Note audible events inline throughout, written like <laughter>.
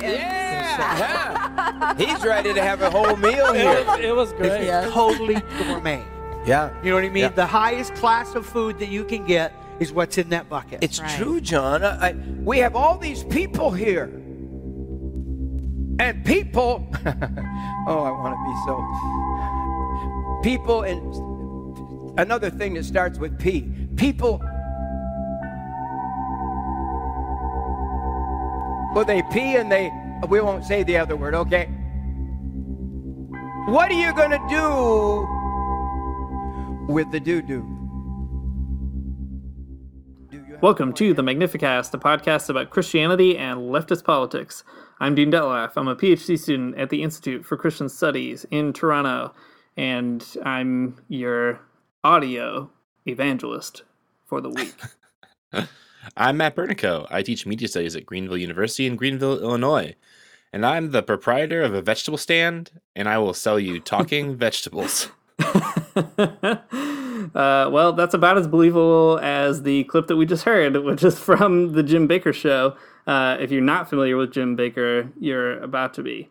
Yeah. He's ready to have a whole meal It here. was, it was great. It's totally <laughs> gourmet. Yeah. You know what I mean? Yeah. The highest class of food that you can get is what's in that bucket. It's Right. true, John. I, I- we have all these people here. And people, <laughs> oh, I want to be so. People, and another thing that starts with P. People, well, they pee and they, we won't say the other word, okay? What are you going to do with the doo doo? Welcome to the Magnificast, a podcast about Christianity and leftist politics. I'm Dean Dettloff. I'm a PhD student at the Institute for Christian Studies in Toronto, and I'm your audio evangelist for the week. <laughs> I'm Matt Bernico. I teach media studies at Greenville University in Greenville, Illinois. And I'm the proprietor of a vegetable stand, and I will sell you talking <laughs> vegetables. <laughs> uh, well, that's about as believable as the clip that we just heard, which is from the Jim Bakker show. Uh, if you're not familiar with Jim Bakker, you're about to be.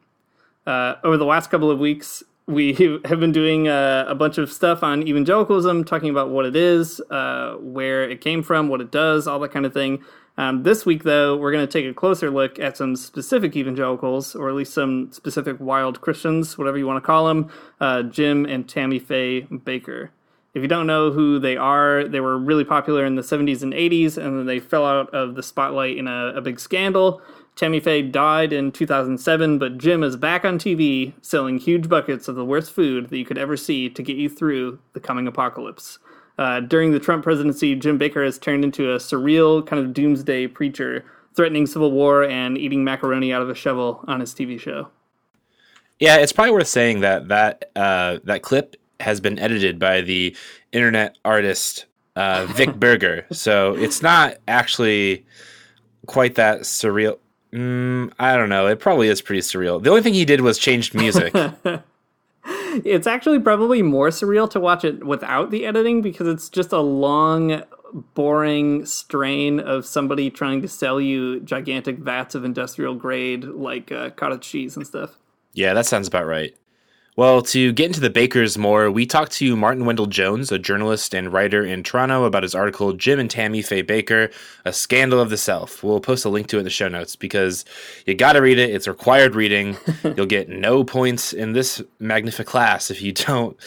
Uh, over the last couple of weeks, we have been doing uh, a bunch of stuff on evangelicalism, talking about what it is, uh, where it came from, what it does, all that kind of thing. Um, this week, though, we're going to take a closer look at some specific evangelicals, or at least some specific wild Christians, whatever you want to call them, uh, Jim and Tammy Faye Bakker. If you don't know who they are, they were really popular in the 70s and 80s, and then they fell out of the spotlight in a, a big scandal. Tammy Faye died in 2007, but Jim is back on TV selling huge buckets of the worst food that you could ever see to get you through the coming apocalypse. Uh, during the Trump presidency, Jim Bakker has turned into a surreal kind of doomsday preacher, threatening civil war and eating macaroni out of a shovel on his TV show. Yeah, it's probably worth saying that that uh, that clip has been edited by the internet artist uh, Vic <laughs> Berger, so it's not actually quite that surreal. Mm, I don't know. It probably is pretty surreal. The only thing he did was changed music. <laughs> It's actually probably more surreal to watch it without the editing because it's just a long, boring strain of somebody trying to sell you gigantic vats of industrial grade, like uh, cottage cheese and stuff. Yeah, that sounds about right. Well, to get into the Bakkers more, we talked to Martyn Wendell Jones, a journalist and writer in Toronto, about his article Jim and Tammy Faye Bakker, A Scandal of the Self. We'll post a link to it in the show notes because you got to read it. It's required reading. <laughs> You'll get no points in this magnific class if you don't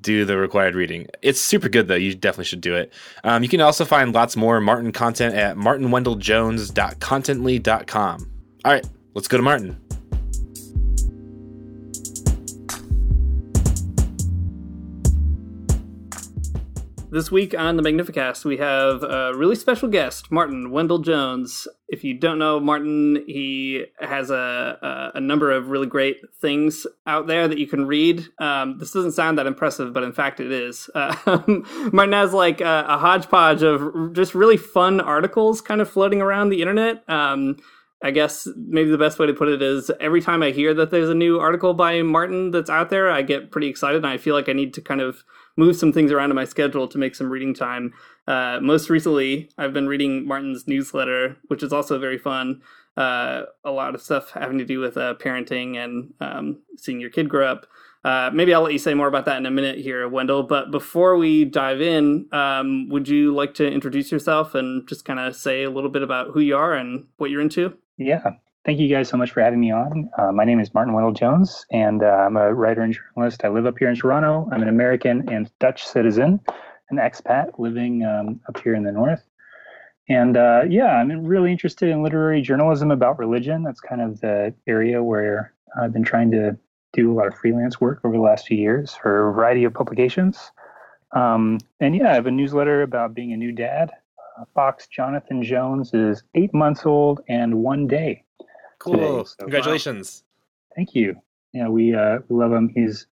do the required reading. It's super good, though. You definitely should do it. Um, you can also find lots more Martyn content at martynwendelljones.contently.com. All right, let's go to Martyn. This week on the Magnificast, we have a really special guest, Martyn Wendell Jones. If you don't know Martyn, he has a, a, a number of really great things out there that you can read. Um, this doesn't sound that impressive, but in fact, it is. Uh, <laughs> Martyn has like a, a hodgepodge of just really fun articles kind of floating around the internet. Um, I guess maybe the best way to put it is every time I hear that there's a new article by Martyn that's out there, I get pretty excited and I feel like I need to kind of move some things around in my schedule to make some reading time. Uh, most recently, I've been reading Martyn's newsletter, which is also very fun. Uh, a lot of stuff having to do with uh, parenting and um, seeing your kid grow up. Uh, maybe I'll let you say more about that in a minute here, Wendell. But before we dive in, um, would you like to introduce yourself and just kind of say a little bit about who you are and what you're into? Yeah. Thank you guys so much for having me on. Uh, my name is Martyn Wendell Jones, and uh, I'm a writer and journalist. I live up here in Toronto. I'm an American and Dutch citizen, an expat living um, up here in the north. And uh, yeah, I'm really interested in literary journalism about religion. That's kind of the area where I've been trying to do a lot of freelance work over the last few years for a variety of publications. Um, and yeah, I have a newsletter about being a new dad. Uh, Fox Jonathan Jones is eight months old and one day. Cool. today, so- Congratulations. Thank you. Yeah, we uh, we love him. He's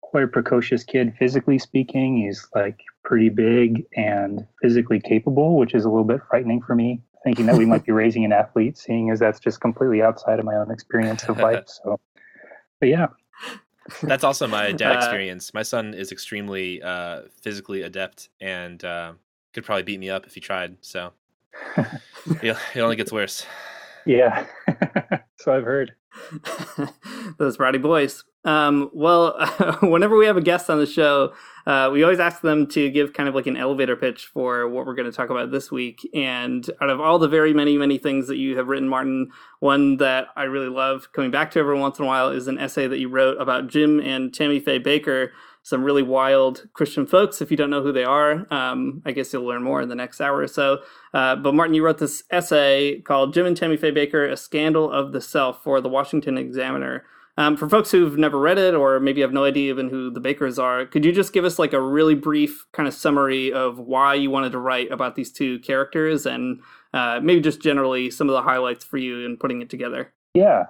quite a precocious kid, physically speaking. He's like pretty big and physically capable, which is a little bit frightening for me. Thinking that we might be <laughs> raising an athlete, seeing as that's just completely outside of my own experience of life. <laughs> So, but yeah, That's also my <laughs> dad Uh, experience. My son is extremely uh, physically adept and uh, could probably beat me up if he tried. So it, it only gets worse. Yeah, <laughs> so I've heard. <laughs> Those rowdy boys. Um, well, <laughs> whenever we have a guest on the show, uh, we always ask them to give kind of like an elevator pitch for what we're going to talk about this week. And out of all the very many, many things that you have written, Martyn, one that I really love coming back to every once in a while is an essay that you wrote about Jim and Tammy Faye Bakker, some really wild Christian folks. If you don't know who they are, um, I guess you'll learn more in the next hour or so. Uh, but Martyn, you wrote this essay called Jim and Tammy Faye Bakker, A Scandal of the Self for the Washington Examiner. Um, for folks who've never read it or maybe have no idea even who the Bakkers are, could you just give us like a really brief kind of summary of why you wanted to write about these two characters and uh, maybe just generally some of the highlights for you in putting it together? Yeah.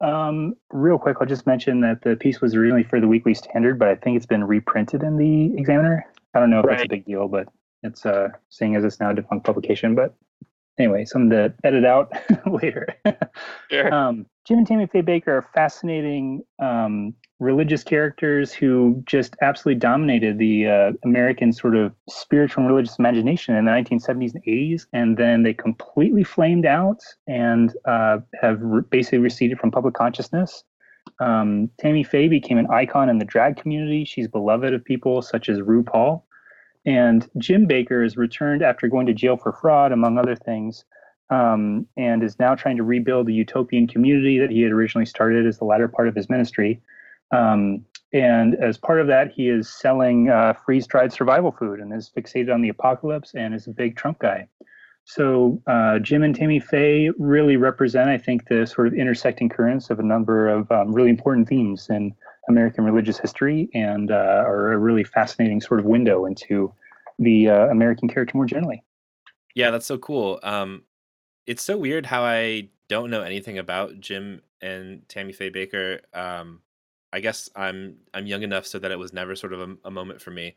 Um, real quick, I'll just mention that the piece was originally for the Weekly Standard, but I think it's been reprinted in the Examiner. I don't know if right. that's a big deal, but it's uh, seeing as it's now a defunct publication. But anyway, something to edit out <laughs> later. sure. Um, Jim and Tammy Faye Bakker are fascinating um, religious characters who just absolutely dominated the uh, American sort of spiritual and religious imagination in the 1970s and 80s. And then they completely flamed out and uh, have re- basically receded from public consciousness. Um, Tammy Faye became an icon in the drag community. She's beloved of people such as RuPaul. And Jim Bakker is returned after going to jail for fraud, among other things, um, and is now trying to rebuild the utopian community that he had originally started as the latter part of his ministry. Um, and as part of that, he is selling uh, freeze dried survival food and is fixated on the apocalypse and is a big Trump guy. So uh, Jim and Tammy Faye really represent, I think, the sort of intersecting currents of a number of um, really important themes in American religious history and uh, are a really fascinating sort of window into the uh, American character more generally. Yeah, that's so cool. Um, it's so weird how I don't know anything about Jim and Tammy Faye Bakker. Um, I guess I'm I'm young enough so that it was never sort of a, a moment for me.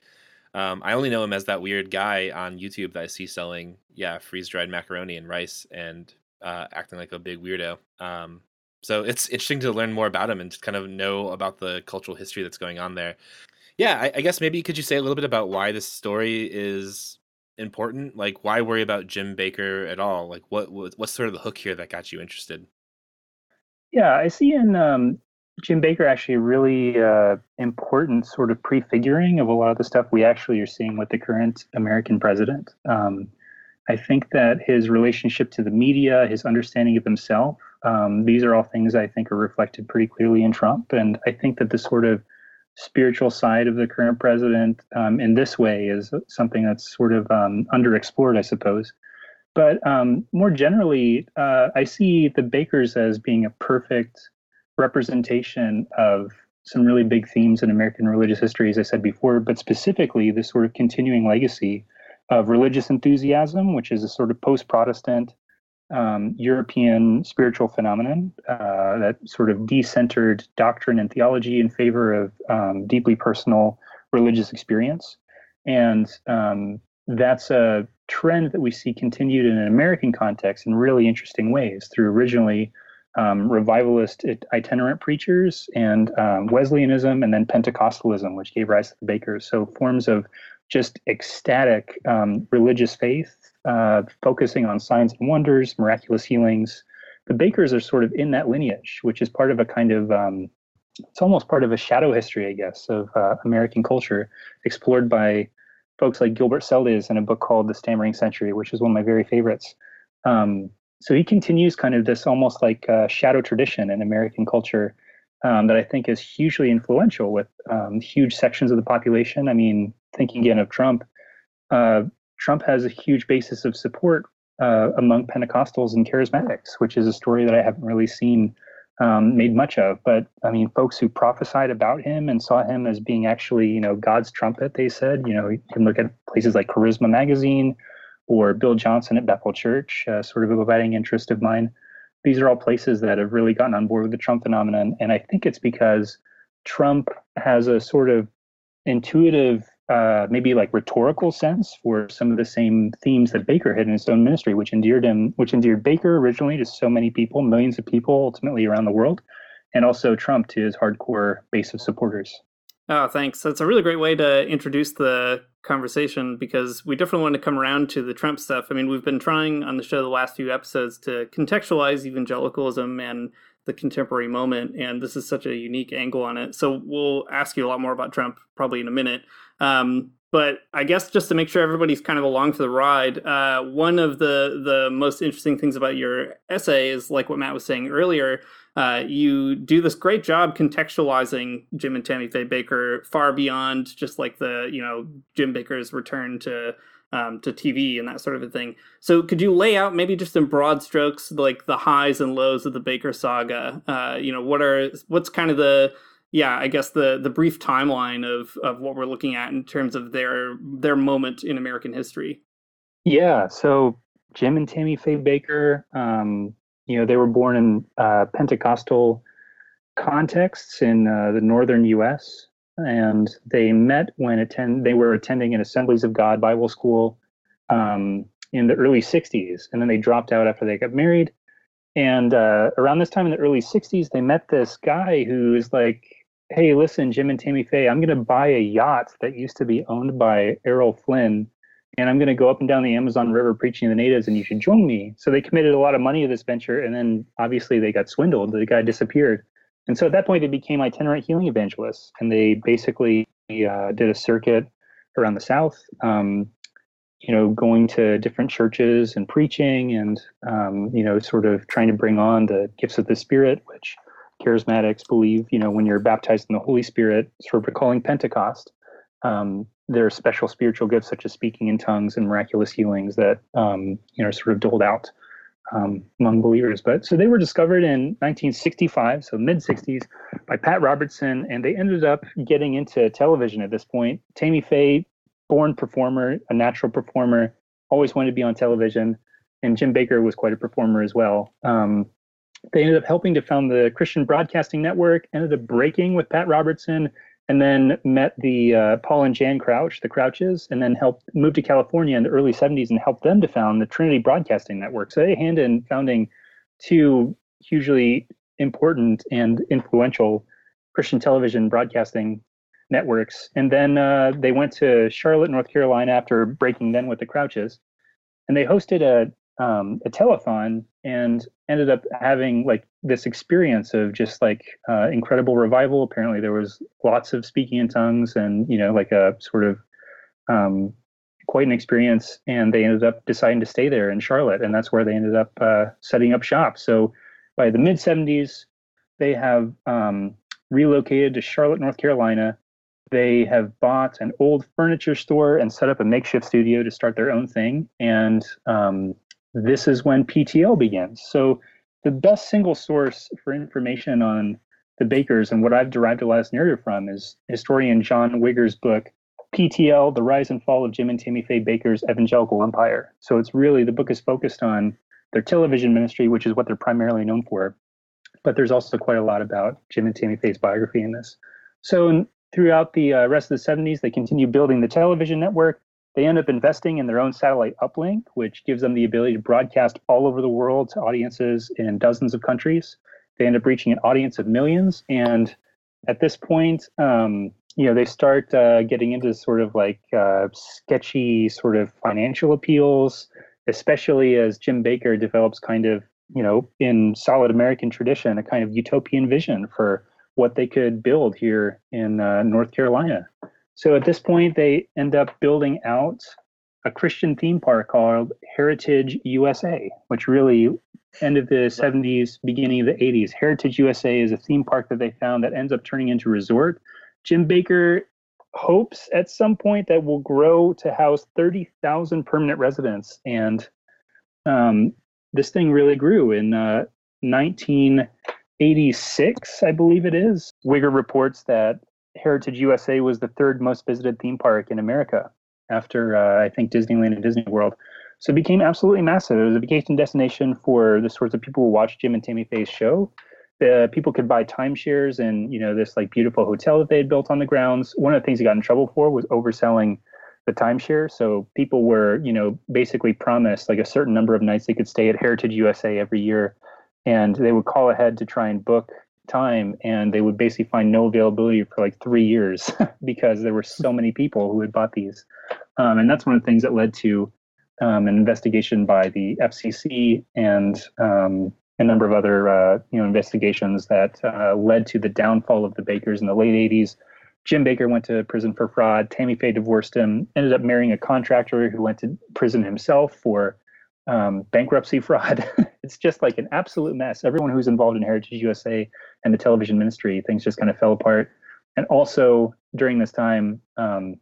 Um, I only know him as that weird guy on YouTube that I see selling, yeah, freeze dried macaroni and rice and uh, acting like a big weirdo. Um, so it's interesting to learn more about him and kind of know about the cultural history that's going on there. Yeah, I, I guess maybe could you say a little bit about why this story is important? Like, why worry about Jim Bakker at all? Like, what, what what's sort of the hook here that got you interested? Yeah, I see in um, Jim Bakker actually really uh, important sort of prefiguring of a lot of the stuff we actually are seeing with the current American president. Um, I think that his relationship to the media, his understanding of himself, um, these are all things I think are reflected pretty clearly in Trump. And I think that the sort of spiritual side of the current president um, in this way is something that's sort of um, underexplored, I suppose. But um, more generally, uh, I see the Bakkers as being a perfect representation of some really big themes in American religious history, as I said before, but specifically this sort of continuing legacy of religious enthusiasm, which is a sort of post Protestant um, European spiritual phenomenon uh, that sort of decentered doctrine and theology in favor of um, deeply personal religious experience. And um, that's a trend that we see continued in an American context in really interesting ways through originally um, revivalist itinerant preachers and um, Wesleyanism and then Pentecostalism, which gave rise to the Bakkers. So forms of just ecstatic um, religious faith, uh, focusing on signs and wonders, miraculous healings. The Bakkers are sort of in that lineage, which is part of a kind of um, it's almost part of a shadow history, I guess, of uh, American culture, explored by folks like Gilbert Seldes in a book called The Stammering Century, which is one of my very favorites. Um, so he continues kind of this almost like uh, shadow tradition in American culture um, that I think is hugely influential with um, huge sections of the population. I mean, thinking again of Trump, uh, Trump has a huge basis of support uh, among Pentecostals and charismatics, which is a story that I haven't really seen um, made much of. But I mean, folks who prophesied about him and saw him as being actually, you know, God's trumpet, they said, you know, you can look at places like Charisma Magazine or Bill Johnson at Bethel Church, uh, sort of a abiding interest of mine. These are all places that have really gotten on board with the Trump phenomenon. And I think it's because Trump has a sort of intuitive, uh, maybe like rhetorical sense for some of the same themes that Bakker had in his own ministry, which endeared him, which endeared Bakker originally to so many people, millions of people ultimately around the world, and also Trump to his hardcore base of supporters. Oh, thanks. That's a really great way to introduce the conversation because we definitely want to come around to the Trump stuff. I mean, we've been trying on the show the last few episodes to contextualize evangelicalism and the contemporary moment, and this is such a unique angle on it. So we'll ask you a lot more about Trump probably in a minute. Um, but I guess just to make sure everybody's kind of along for the ride, uh, one of the the most interesting things about your essay is like what Matt was saying earlier. Uh, you do this great job contextualizing Jim and Tammy Faye Bakker far beyond just like the you know Jim Bakker's return to um, to TV and that sort of a thing. So could you lay out maybe just in broad strokes like the highs and lows of the Bakker saga? Uh, you know what are what's kind of the yeah, I guess the the brief timeline of of what we're looking at in terms of their their moment in American history. Yeah, so Jim and Tammy Faye Bakker, um, you know, they were born in uh, Pentecostal contexts in uh, the northern U.S. and they met when attend they were attending an Assemblies of God Bible school um, in the early '60s, and then they dropped out after they got married. And uh, around this time in the early '60s, they met this guy who's like hey, listen, Jim and Tammy Faye, I'm going to buy a yacht that used to be owned by Errol Flynn, and I'm going to go up and down the Amazon River preaching to the natives, and you should join me. So they committed a lot of money to this venture, and then obviously they got swindled. The guy disappeared. And so at that point, they became itinerant healing evangelists, and they basically uh, did a circuit around the South, um, you know, going to different churches and preaching and, um, you know, sort of trying to bring on the gifts of the Spirit, which – charismatics believe, you know, when you're baptized in the Holy Spirit, sort of recalling Pentecost, um, there are special spiritual gifts such as speaking in tongues and miraculous healings that um, you know sort of doled out um, among believers. But so they were discovered in 1965, so mid 60s, by Pat Robertson, and they ended up getting into television at this point. Tammy Faye, born performer, a natural performer, always wanted to be on television, and Jim Bakker was quite a performer as well. Um, they ended up helping to found the Christian Broadcasting Network, ended up breaking with Pat Robertson, and then met the uh, Paul and Jan Crouch, the Crouches, and then helped move to California in the early 70s and helped them to found the Trinity Broadcasting Network. So they hand in founding two hugely important and influential Christian television broadcasting networks. And then uh, they went to Charlotte, North Carolina after breaking then with the Crouches. And they hosted a um, a telethon and ended up having like this experience of just like uh, incredible revival. Apparently, there was lots of speaking in tongues and you know like a sort of um, quite an experience. And they ended up deciding to stay there in Charlotte, and that's where they ended up uh, setting up shop. So by the mid '70s, they have um, relocated to Charlotte, North Carolina. They have bought an old furniture store and set up a makeshift studio to start their own thing. And um, this is when PTL begins. So the best single source for information on the Bakkers and what I've derived a lot of narrative from is historian John Wigger's book, PTL, The Rise and Fall of Jim and Tammy Faye Bakker's Evangelical Empire. So it's really, the book is focused on their television ministry, which is what they're primarily known for. But there's also quite a lot about Jim and Tammy Faye's biography in this. So throughout the uh, rest of the 70s, they continue building the television network. They end up investing in their own satellite uplink, which gives them the ability to broadcast all over the world to audiences in dozens of countries. They end up reaching an audience of millions. And at this point, um, you know, they start uh, getting into sort of like uh, sketchy sort of financial appeals, especially as Jim Bakker develops kind of, you know, in solid American tradition, a kind of utopian vision for what they could build here in uh, North Carolina. So at this point, they end up building out a Christian theme park called Heritage USA, which really end of the 70s, beginning of the 80s. Heritage USA is a theme park that they found that ends up turning into resort. Jim Bakker hopes at some point that will grow to house 30,000 permanent residents. And um, this thing really grew in uh, 1986, I believe it is. Wigger reports that Heritage USA was the third most visited theme park in America after uh, I think Disneyland and Disney World. So it became absolutely massive. It was a vacation destination for the sorts of people who watch Jim and Tammy Faye's show. The people could buy timeshares and you know this like beautiful hotel that they had built on the grounds. One of the things he got in trouble for was overselling the timeshare. So people were you know basically promised like a certain number of nights they could stay at Heritage USA every year, and they would call ahead to try and book time and they would basically find no availability for like three years <laughs> because there were so many people who had bought these. Um, and that's one of the things that led to um, an investigation by the FCC and um, a number of other uh, you know investigations that uh, led to the downfall of the Bakkers in the late 80s. Jim Bakker went to prison for fraud. Tammy Faye divorced him, ended up marrying a contractor who went to prison himself for um, bankruptcy fraud. <laughs> it's just like an absolute mess. Everyone who's involved in Heritage USA and the television ministry, things just kind of fell apart. And also during this time, um,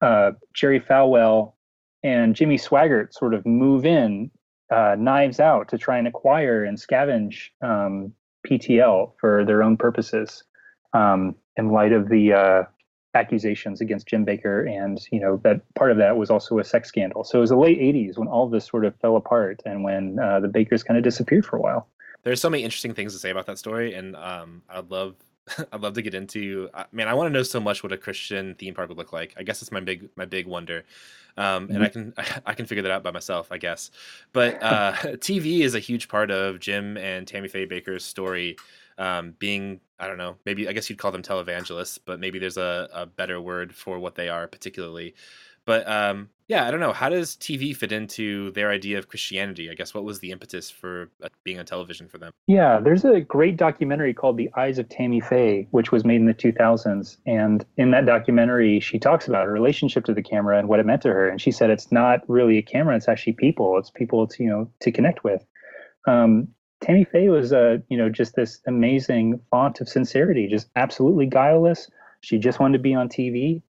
uh, Jerry Falwell and Jimmy Swaggart sort of move in, uh, knives out, to try and acquire and scavenge um, PTL for their own purposes. Um, in light of the uh, accusations against Jim Bakker, and you know that part of that was also a sex scandal. So it was the late '80s when all of this sort of fell apart, and when uh, the Bakkers kind of disappeared for a while. There's so many interesting things to say about that story, and um, I'd love <laughs> I'd love to get into. Uh, man, I want to know so much what a Christian theme park would look like. I guess it's my big my big wonder, um, and I mm-hmm. can <laughs> I can figure that out by myself, I guess. But uh, <laughs> TV is a huge part of Jim and Tammy Faye Bakker's story. Um, being I don't know, maybe I guess you'd call them televangelists, but maybe there's a, a better word for what they are particularly. But um, yeah, I don't know. How does TV fit into their idea of Christianity? I guess what was the impetus for uh, being on television for them? Yeah, there's a great documentary called The Eyes of Tammy Faye, which was made in the 2000s. And in that documentary, she talks about her relationship to the camera and what it meant to her. And she said it's not really a camera; it's actually people. It's people to you know to connect with. Um, Tammy Faye was, uh, you know, just this amazing font of sincerity, just absolutely guileless. She just wanted to be on TV.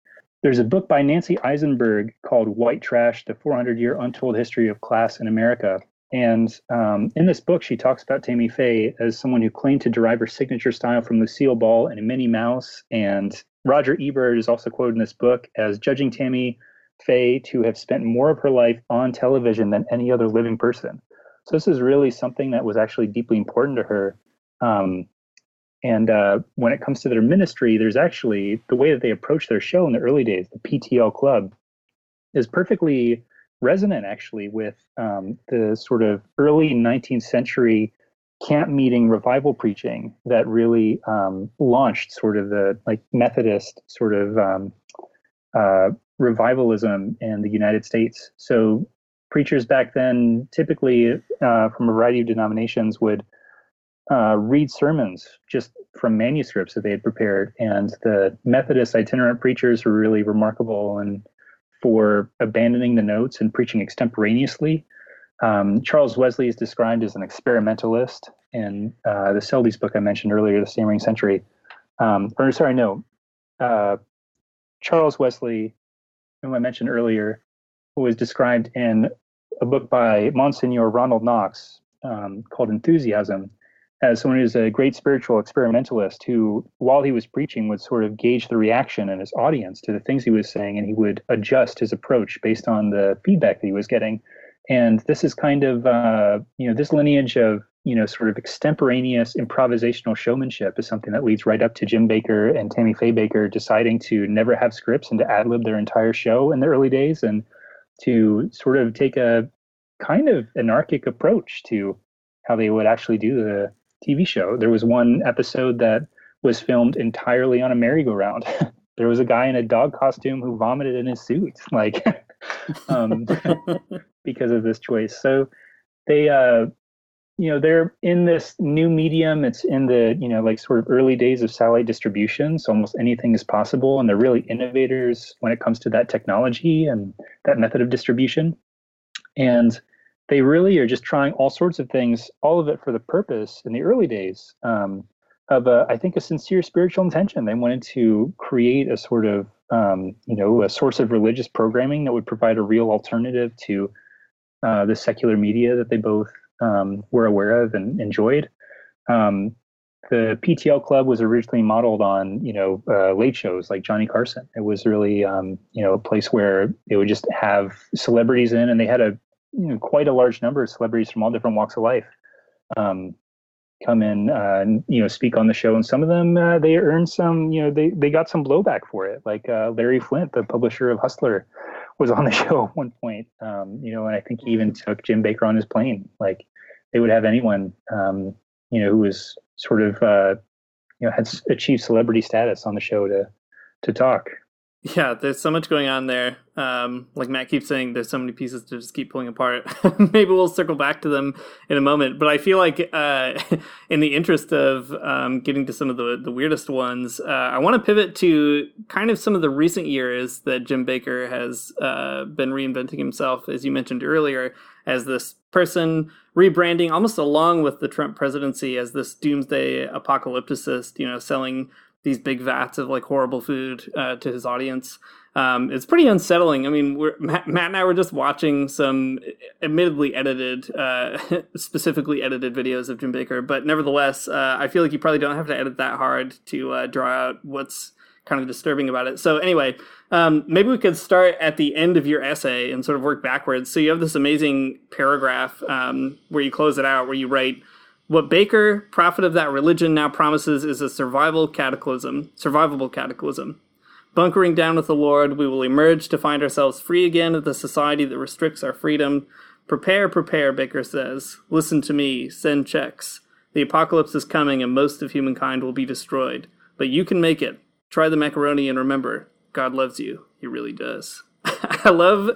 There's a book by Nancy Isenberg called White Trash The 400 Year Untold History of Class in America. And um, in this book, she talks about Tammy Faye as someone who claimed to derive her signature style from Lucille Ball and Minnie Mouse. And Roger Ebert is also quoted in this book as judging Tammy Faye to have spent more of her life on television than any other living person. So this is really something that was actually deeply important to her. Um, and uh, when it comes to their ministry, there's actually the way that they approach their show in the early days, the PTL Club, is perfectly resonant actually with um, the sort of early 19th century camp meeting revival preaching that really um, launched sort of the like Methodist sort of um, uh, revivalism in the United States. So preachers back then, typically uh, from a variety of denominations, would uh, read sermons just from manuscripts that they had prepared. And the Methodist itinerant preachers were really remarkable and for abandoning the notes and preaching extemporaneously. Um, Charles Wesley is described as an experimentalist in uh, the Seldes book I mentioned earlier, The Stammering Century. Um, or sorry, no, uh, Charles Wesley, whom I mentioned earlier, was described in a book by Monsignor Ronald Knox um, called Enthusiasm as someone who's a great spiritual experimentalist who, while he was preaching, would sort of gauge the reaction in his audience to the things he was saying, and he would adjust his approach based on the feedback that he was getting. And this is kind of, uh, you know, this lineage of, you know, sort of extemporaneous improvisational showmanship is something that leads right up to Jim Bakker and Tammy Faye Bakker deciding to never have scripts and to ad lib their entire show in the early days and to sort of take a kind of anarchic approach to how they would actually do the TV show. There was one episode that was filmed entirely on a merry-go-round. <laughs> there was a guy in a dog costume who vomited in his suit, <laughs> like um, <laughs> because of this choice. So they, uh, you know, they're in this new medium. It's in the you know like sort of early days of satellite distribution, so almost anything is possible, and they're really innovators when it comes to that technology and that method of distribution. And they really are just trying all sorts of things, all of it for the purpose in the early days um, of, a, I think, a sincere spiritual intention. They wanted to create a sort of, um, you know, a source of religious programming that would provide a real alternative to uh, the secular media that they both um, were aware of and enjoyed. Um, the PTL Club was originally modeled on, you know, uh, late shows like Johnny Carson. It was really, um, you know, a place where they would just have celebrities in, and they had a you know, quite a large number of celebrities from all different walks of life um, come in uh, and you know speak on the show and some of them uh, they earned some you know they they got some blowback for it like uh, larry Flynt, the publisher of hustler was on the <laughs> show at one point um, you know and i think he even took jim Bakker on his plane like they would have anyone um, you know who was sort of uh, you know had achieved celebrity status on the show to to talk. Yeah, there's so much going on there. Um, like Matt keeps saying, there's so many pieces to just keep pulling apart. <laughs> Maybe we'll circle back to them in a moment. But I feel like, uh, <laughs> in the interest of um, getting to some of the, the weirdest ones, uh, I want to pivot to kind of some of the recent years that Jim Bakker has uh, been reinventing himself, as you mentioned earlier, as this person rebranding almost along with the Trump presidency as this doomsday apocalypticist, you know, selling these big vats of like horrible food uh, to his audience. Um, it's pretty unsettling. I mean, Matt, Matt, and I were just watching some admittedly edited, uh, <laughs> specifically edited videos of Jim Bakker, but nevertheless, uh, I feel like you probably don't have to edit that hard to uh, draw out what's kind of disturbing about it. So anyway, um, maybe we could start at the end of your essay and sort of work backwards. So you have this amazing paragraph um, where you close it out, where you write, "What Bakker, prophet of that religion, now promises is a survival cataclysm, survivable cataclysm. Bunkering down with the Lord, we will emerge to find ourselves free again of the society that restricts our freedom." Prepare, prepare, Bakker says. Listen to me, send checks. The apocalypse is coming and most of humankind will be destroyed. But you can make it. Try the macaroni and remember, God loves you. He really does. <laughs> I love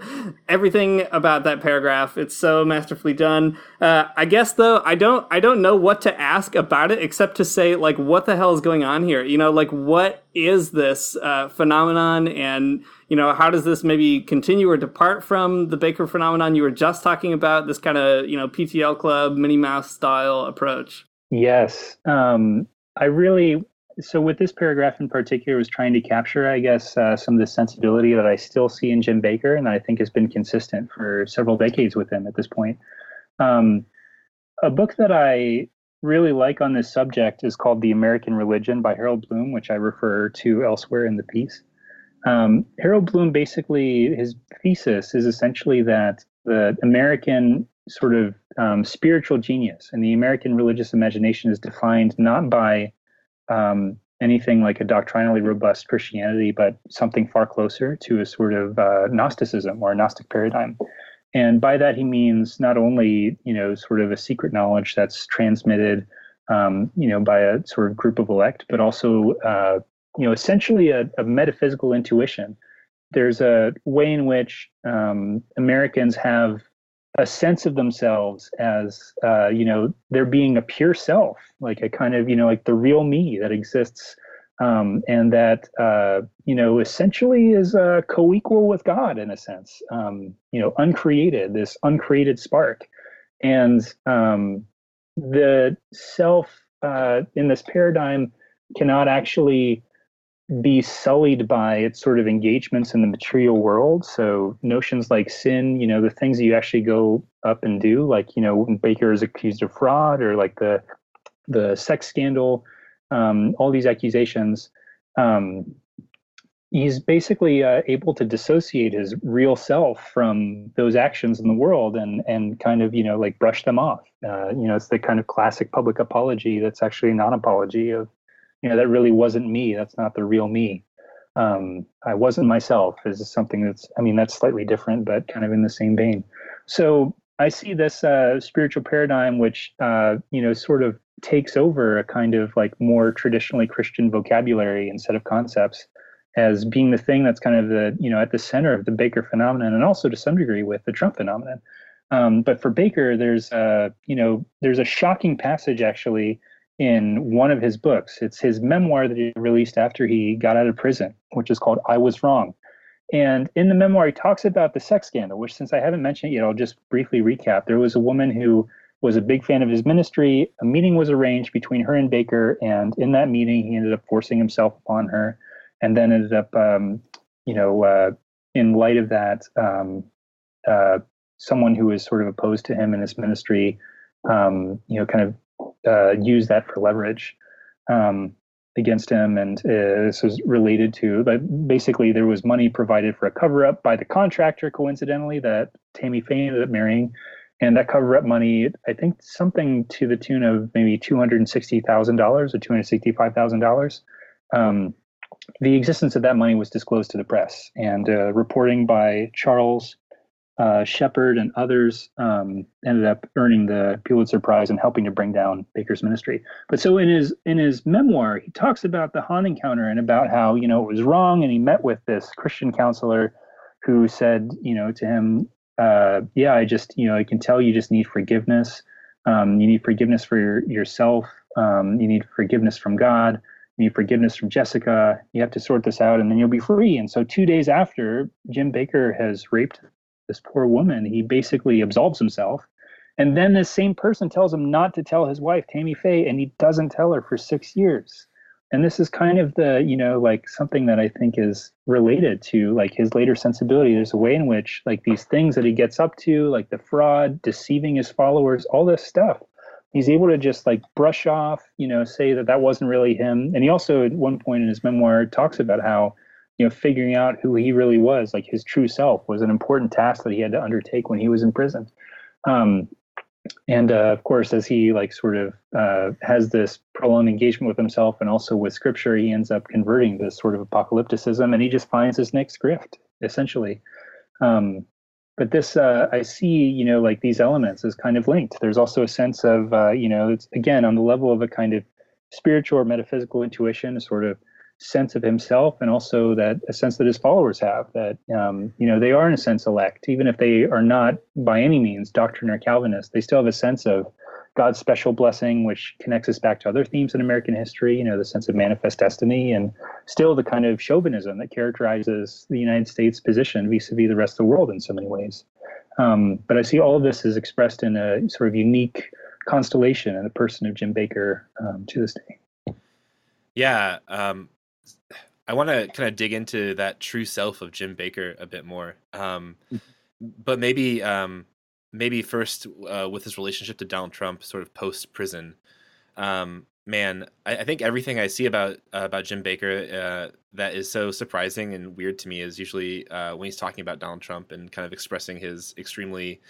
everything about that paragraph. It's so masterfully done. Uh, I guess though, I don't, I don't know what to ask about it except to say, like, what the hell is going on here? You know, like, what is this uh, phenomenon, and you know, how does this maybe continue or depart from the Bakker phenomenon you were just talking about? This kind of, you know, PTL Club, Minnie Mouse style approach. Yes, um, I really so with this paragraph in particular was trying to capture i guess uh, some of the sensibility that i still see in jim bakker and that i think has been consistent for several decades with him at this point. Um, a book that i really like on this subject is called the american religion by harold bloom which i refer to elsewhere in the piece. Um, harold bloom basically his thesis is essentially that the american sort of um, spiritual genius and the american religious imagination is defined not by um, anything like a doctrinally robust Christianity, but something far closer to a sort of uh, Gnosticism or a Gnostic paradigm. And by that he means not only you know sort of a secret knowledge that's transmitted um, you know by a sort of group of elect, but also uh, you know essentially a, a, metaphysical intuition. There's a way in which um, Americans have a sense of themselves as uh, you know there being a pure self like a kind of you know like the real me that exists um, and that uh, you know essentially is uh, co-equal with god in a sense um, you know uncreated this uncreated spark. And um, the self uh, in this paradigm cannot actually be sullied by its sort of engagements in the material world. So notions like sin, you know, the things that you actually go up and do, like you know, when Bakker is accused of fraud, or like the the sex scandal, um, all these accusations. Um, he's basically uh, able to dissociate his real self from those actions in the world and and kind of you know like brush them off. Uh, you know, it's the kind of classic public apology that's actually a non-apology of you know that really wasn't me. That's not the real me. Um, i wasn't myself. Is something that's i mean that's slightly different but kind of in the same vein. So i see this uh, spiritual paradigm which uh, you know sort of takes over a kind of like more traditionally christian vocabulary and set of concepts as being the thing that's kind of the you know at the center of the bakker phenomenon and also to some degree with the trump phenomenon. Um, but for bakker there's a you know there's a shocking passage actually in one of his books. It's his memoir that he released after he got out of prison, which is called I Was Wrong. And in the memoir, he talks about the sex scandal, which, since I haven't mentioned it yet, I'll just briefly recap. There was a woman who was a big fan of his ministry. A meeting was arranged between her and Bakker, and in that meeting, he ended up forcing himself upon her, and then ended up, um, you know, uh, in light of that, um, uh, someone who was sort of opposed to him in his ministry, um, you know, kind of uh, use that for leverage um, against him. And uh, this was related to, but basically, there was money provided for a cover up by the contractor, coincidentally, that Tammy Faye ended up marrying. And that cover up money, I think something to the tune of maybe $260,000 or $265,000. Um, the existence of that money was disclosed to the press, and uh, reporting by Charles uh, Shepard and others um, ended up earning the Pulitzer Prize and helping to bring down Bakker's ministry. But so in his in his memoir, he talks about the Hahn encounter and about how you know it was wrong, and he met with this Christian counselor who said you know to him, uh, "Yeah, I just you know I can tell you just need forgiveness. Um, you need forgiveness for your, yourself. Um, you need forgiveness from God." You need forgiveness from Jessica. You have to sort this out, and then you'll be free. And so, two days after Jim Bakker has raped this poor woman, he basically absolves himself. And then this same person tells him not to tell his wife, Tammy Faye, and he doesn't tell her for six years. And this is kind of the, you know, like something that I think is related to like his later sensibility. There's a way in which like these things that he gets up to, like the fraud, deceiving his followers, all this stuff, he's able to just like brush off, you know, say that that wasn't really him. And he also at one point in his memoir talks about how you know, figuring out who he really was, like his true self, was an important task that he had to undertake when he was in prison. Um, and uh, of course, as he like sort of uh, has this prolonged engagement with himself and also with scripture, he ends up converting this sort of apocalypticism, and he just finds his next grift, essentially. Um, but this, uh, I see, you know, like these elements as kind of linked. There's also a sense of, uh, you know, it's again on the level of a kind of spiritual or metaphysical intuition, a sort of sense of himself and also that a sense that his followers have that um, you know they are in a sense elect. Even if they are not by any means doctrine or calvinist they still have a sense of god's special blessing which connects us back to other themes in american history you know the sense of manifest destiny and still the kind of chauvinism that characterizes the united states position vis-a-vis the rest of the world in so many ways. Um, but i see all of this is expressed in a sort of unique constellation in the person of jim bakker um, to this day. Yeah um, I want to kind of dig into that true self of Jim Bakker a bit more. Um, mm. but maybe um, maybe first uh, with his relationship to Donald Trump, sort of post prison. Um, man, I, I, think everything I see about uh, about Jim Bakker uh, that is so surprising and weird to me is usually uh, when he's talking about Donald Trump and kind of expressing his extremely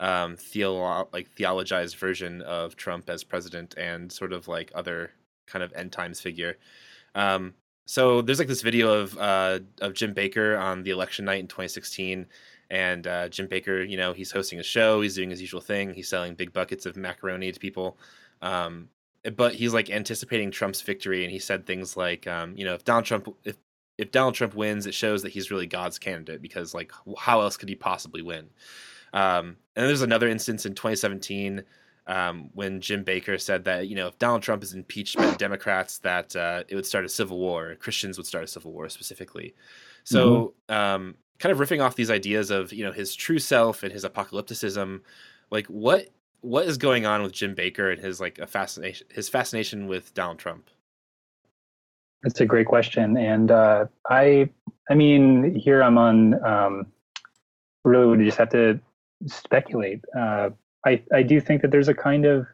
um, theolo- like theologized version of Trump as president and sort of like other kind of end times figure. Um, so there's like this video of uh, of Jim Bakker on the election night in 2016, and uh, Jim Bakker, you know, he's hosting a show, he's doing his usual thing, he's selling big buckets of macaroni to people, um, but he's like anticipating Trump's victory, and he said things like, um, you know, if Donald Trump if if Donald Trump wins, it shows that he's really God's candidate because like how else could he possibly win? Um, and there's another instance in 2017 um, when Jim Bakker said that you know if Donald Trump is impeached by the Democrats, that uh, it would start a civil war. Christians would start a civil war specifically. So, mm-hmm. um, kind of riffing off these ideas of you know his true self and his apocalypticism, like what what is going on with Jim Bakker and his like a fascination his fascination with Donald Trump? That's a great question, and uh, I I mean here I'm on um, really would just have to speculate. Uh, I, I do think that there's a kind of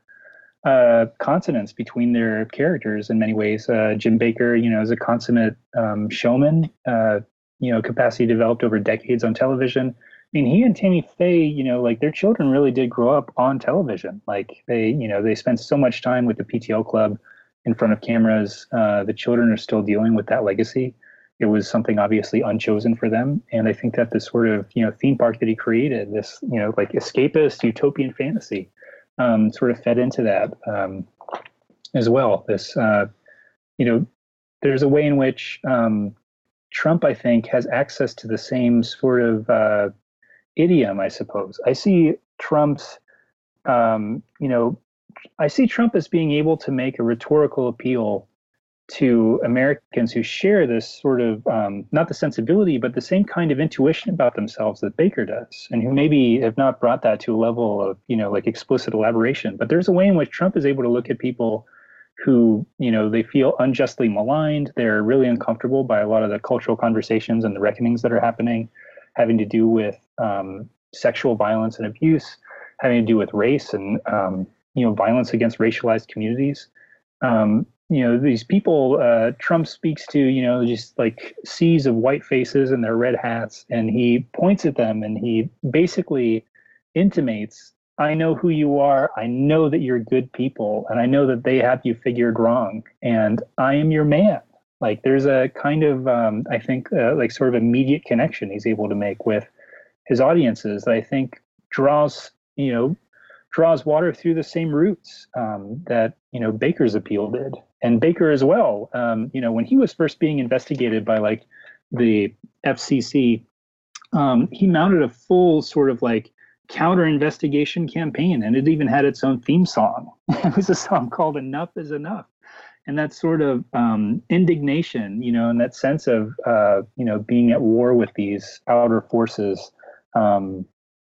uh, consonance between their characters in many ways. Uh, Jim Bakker, you know, is a consummate um, showman, uh, you know, capacity developed over decades on television. I mean, he and Tammy Faye, you know, like their children really did grow up on television. Like they, you know, they spent so much time with the PTL club in front of cameras. Uh, the children are still dealing with that legacy it was something obviously unchosen for them. And I think that this sort of you know theme park that he created, this you know like escapist utopian fantasy, um, sort of fed into that um, as well. This uh, you know there's a way in which um, Trump, I think, has access to the same sort of uh, idiom, I suppose. I see Trump's um, you know I see Trump as being able to make a rhetorical appeal to Americans who share this sort of um, not the sensibility, but the same kind of intuition about themselves that Bakker does, and who maybe have not brought that to a level of you know like explicit elaboration. But there's a way in which Trump is able to look at people who you know they feel unjustly maligned. They're really uncomfortable by a lot of the cultural conversations and the reckonings that are happening, having to do with um, sexual violence and abuse, having to do with race and um, you know violence against racialized communities. Um, you know these people uh, trump speaks to you know just like seas of white faces and their red hats and he points at them and he basically intimates i know who you are. I know that you're good people and i know that they have you figured wrong and i am your man. Like there's a kind of um, i think uh, like sort of immediate connection he's able to make with his audiences that I think draws you know draws water through the same roots um, that you know Bakker's appeal did, and Bakker as well. Um, you know, when he was first being investigated by like the FCC, um, he mounted a full sort of like counter investigation campaign, and it even had its own theme song. <laughs> it was a song called "Enough Is Enough." And that sort of um, indignation, you know, and that sense of, uh, you know, being at war with these outer forces, um,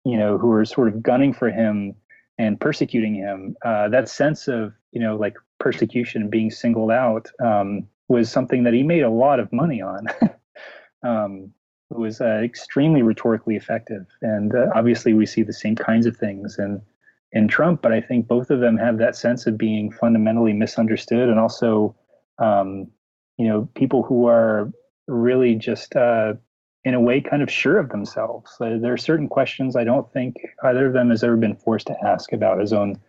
you know, who are sort of gunning for him and persecuting him, uh, that sense of you know like persecution and being singled out um, was something that he made a lot of money on. <laughs> um, it was uh, extremely rhetorically effective, and uh, obviously we see the same kinds of things in in Trump. But I think both of them have that sense of being fundamentally misunderstood, and also um, you know people who are really just uh, in a way kind of sure of themselves. Uh, there are certain questions I don't think either of them has ever been forced to ask about his own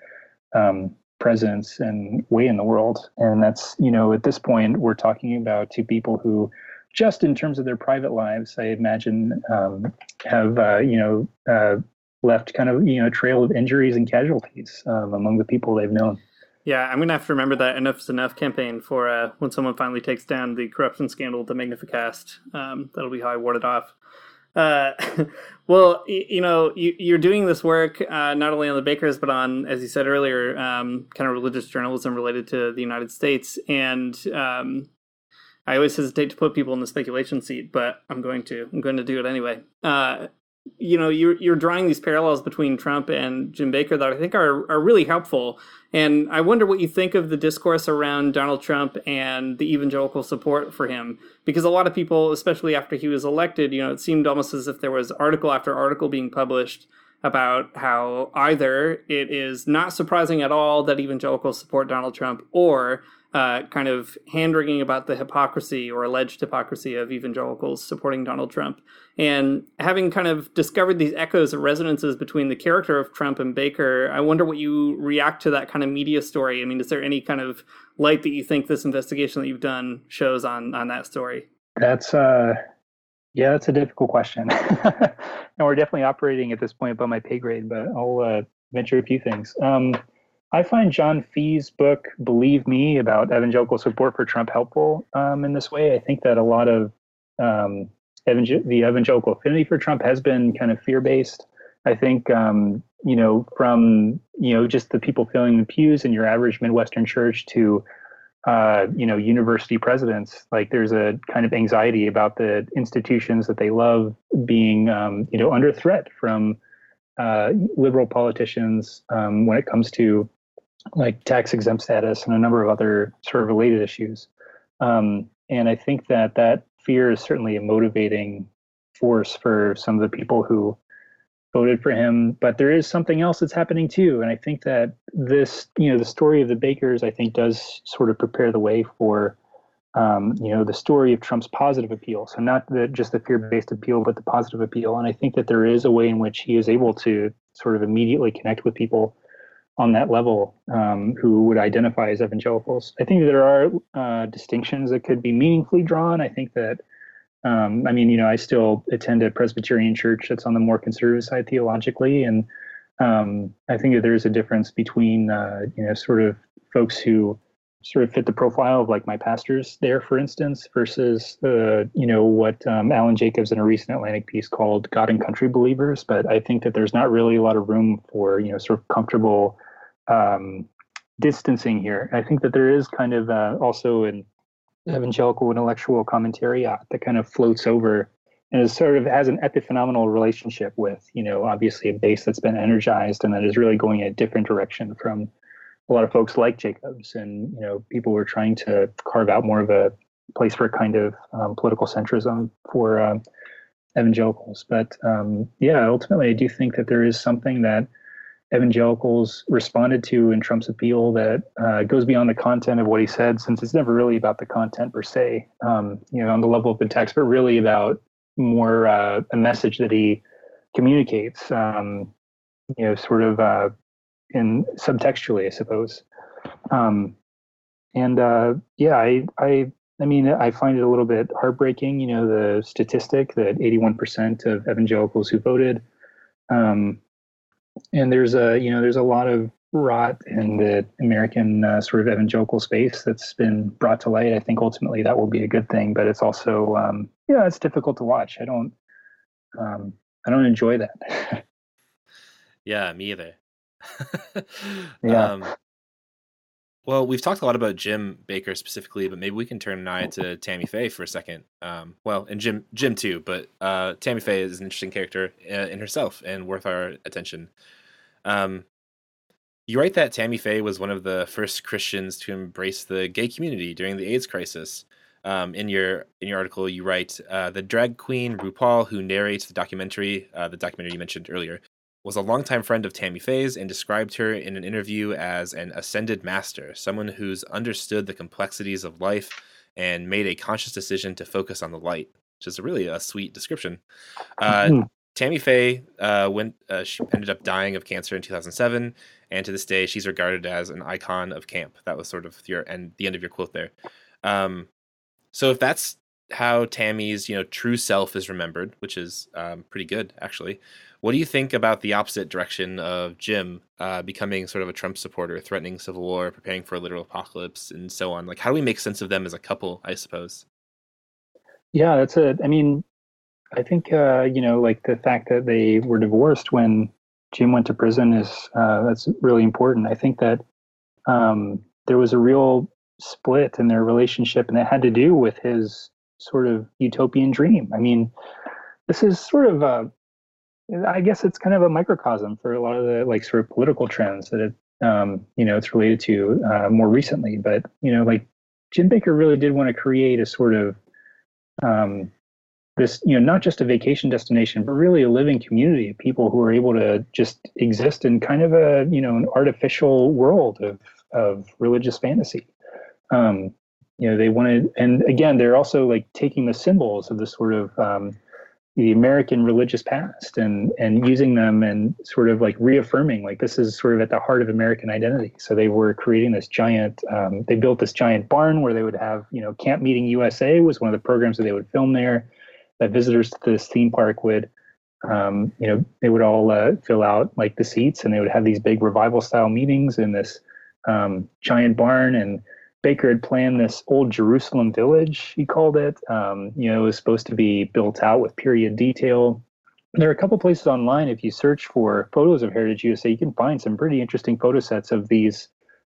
um, presence and way in the world. And that's, you know, at this point, we're talking about two people who, just in terms of their private lives, I imagine, um, have, uh, you know, uh, left kind of, you know, a trail of injuries and casualties um, among the people they've known. Yeah, I'm gonna have to remember that "Enough is Enough" campaign for uh, when someone finally takes down the corruption scandal the Magnificast. Um, that'll be how I ward it off. Uh, <laughs> well, you, you, know, you, are doing this work uh, not only on the Bakkers, but on, as you said earlier, um, kind of religious journalism related to the United States. And um, I always hesitate to put people in the speculation seat, but I'm going to. I'm going to do it anyway. Uh, you know you're you're drawing these parallels between Trump and Jim Bakker that I think are are really helpful. And I wonder what you think of the discourse around Donald Trump and the evangelical support for him, because a lot of people, especially after he was elected, you know, it seemed almost as if there was article after article being published about how either it is not surprising at all that evangelicals support Donald Trump, or uh, kind of hand wringing about the hypocrisy or alleged hypocrisy of evangelicals supporting Donald Trump. And having kind of discovered these echoes of resonances between the character of Trump and Bakker, I wonder what you react to that kind of media story. I mean, is there any kind of light that you think this investigation that you've done shows on on that story? That's uh yeah, that's a difficult question. <laughs> and we're definitely operating at this point above my pay grade, but I'll uh, venture a few things. Um, I find John Fea's book, Believe Me, about evangelical support for Trump helpful um, in this way. I think that a lot of um, evangel- the evangelical affinity for Trump has been kind of fear based. I think, um, you know, from, you know, just the people filling the pews in your average Midwestern church to, uh, you know, university presidents, like there's a kind of anxiety about the institutions that they love being, um, you know, under threat from uh, liberal politicians um, when it comes to like tax exempt status and a number of other sort of related issues. Um, and I think that that fear is certainly a motivating force for some of the people who voted for him. But there is something else that's happening too. And I think that this, you know, the story of the Bakkers, I think, does sort of prepare the way for, um, you know, the story of Trump's positive appeal. So not the, just the fear based appeal, but the positive appeal. And I think that there is a way in which he is able to sort of immediately connect with people on that level um, who would identify as evangelicals. I think there are uh, distinctions that could be meaningfully drawn. I think that, um, I mean, you know, I still attend a Presbyterian church that's on the more conservative side theologically, and um, I think that there's a difference between, uh, you know, sort of folks who sort of fit the profile of like my pastors there, for instance, versus, uh, you know, what um, Alan Jacobs in a recent Atlantic piece called God and Country Believers. But I think that there's not really a lot of room for, you know, sort of comfortable um, distancing here. I think that there is kind of uh, also an evangelical intellectual commentary that kind of floats over and is sort of has an epiphenomenal relationship with, you know, obviously a base that's been energized and that is really going a different direction from a lot of folks like Jacobs and, you know, people were trying to carve out more of a place for a kind of um, political centrism for uh, evangelicals. But um, yeah, ultimately, I do think that there is something that evangelicals responded to in Trump's appeal that uh, goes beyond the content of what he said, since it's never really about the content per se, um, you know, on the level of the text, but really about more uh, a message that he communicates, um, you know, sort of uh, in subtextually, I suppose. Um, and uh, yeah, I, I I mean, I find it a little bit heartbreaking. You know, the statistic that 81% of evangelicals who voted, um, and there's a you know there's a lot of rot in the American uh, sort of evangelical space that's been brought to light. I think ultimately that will be a good thing, but it's also um, yeah, it's difficult to watch. I don't um, I don't enjoy that. <laughs> yeah, me either. <laughs> yeah. Um, well, we've talked a lot about Jim Bakker specifically, but maybe we can turn an eye to Tammy Faye for a second. Um, well, and Jim, Jim too, but uh, Tammy Faye is an interesting character uh, in herself and worth our attention. Um, you write that Tammy Faye was one of the first Christians to embrace the gay community during the AIDS crisis. Um, in your in your article, you write uh, the drag queen RuPaul, who narrates the documentary, uh, the documentary you mentioned earlier, was a longtime friend of Tammy Faye's and described her in an interview as an ascended master, someone who's understood the complexities of life and made a conscious decision to focus on the light, which is really a sweet description. Uh, mm-hmm. Tammy Faye uh, went. Uh, she ended up dying of cancer in 2007, and to this day, she's regarded as an icon of camp. That was sort of your and the end of your quote there. Um, so if that's how Tammy's you know true self is remembered, which is um, pretty good actually. What do you think about the opposite direction of Jim uh, becoming sort of a Trump supporter, threatening civil war, preparing for a literal apocalypse, and so on? Like, how do we make sense of them as a couple? I suppose. Yeah, that's it. I mean, I think uh, you know, like the fact that they were divorced when Jim went to prison is uh, that's really important. I think that um, there was a real split in their relationship, and it had to do with his sort of utopian dream. I mean, this is sort of a, I guess it's kind of a microcosm for a lot of the like sort of political trends that it, um, you know, it's related to uh, more recently. But you know, like Jim Bakker really did want to create a sort of um, this, you know, not just a vacation destination, but really a living community of people who are able to just exist in kind of a, you know, an artificial world of of religious fantasy. Um, you know they wanted and again they're also like taking the symbols of the sort of um, the american religious past and and using them and sort of like reaffirming like this is sort of at the heart of american identity. So they were creating this giant um, they built this giant barn where they would have you know camp meeting usa was one of the programs that they would film there that visitors to this theme park would um, you know they would all uh, fill out like the seats and they would have these big revival style meetings in this um, giant barn and Bakker had planned this old Jerusalem village, he called it. Um, you know, it was supposed to be built out with period detail. There are a couple places online, if you search for photos of Heritage USA, you can find some pretty interesting photo sets of these,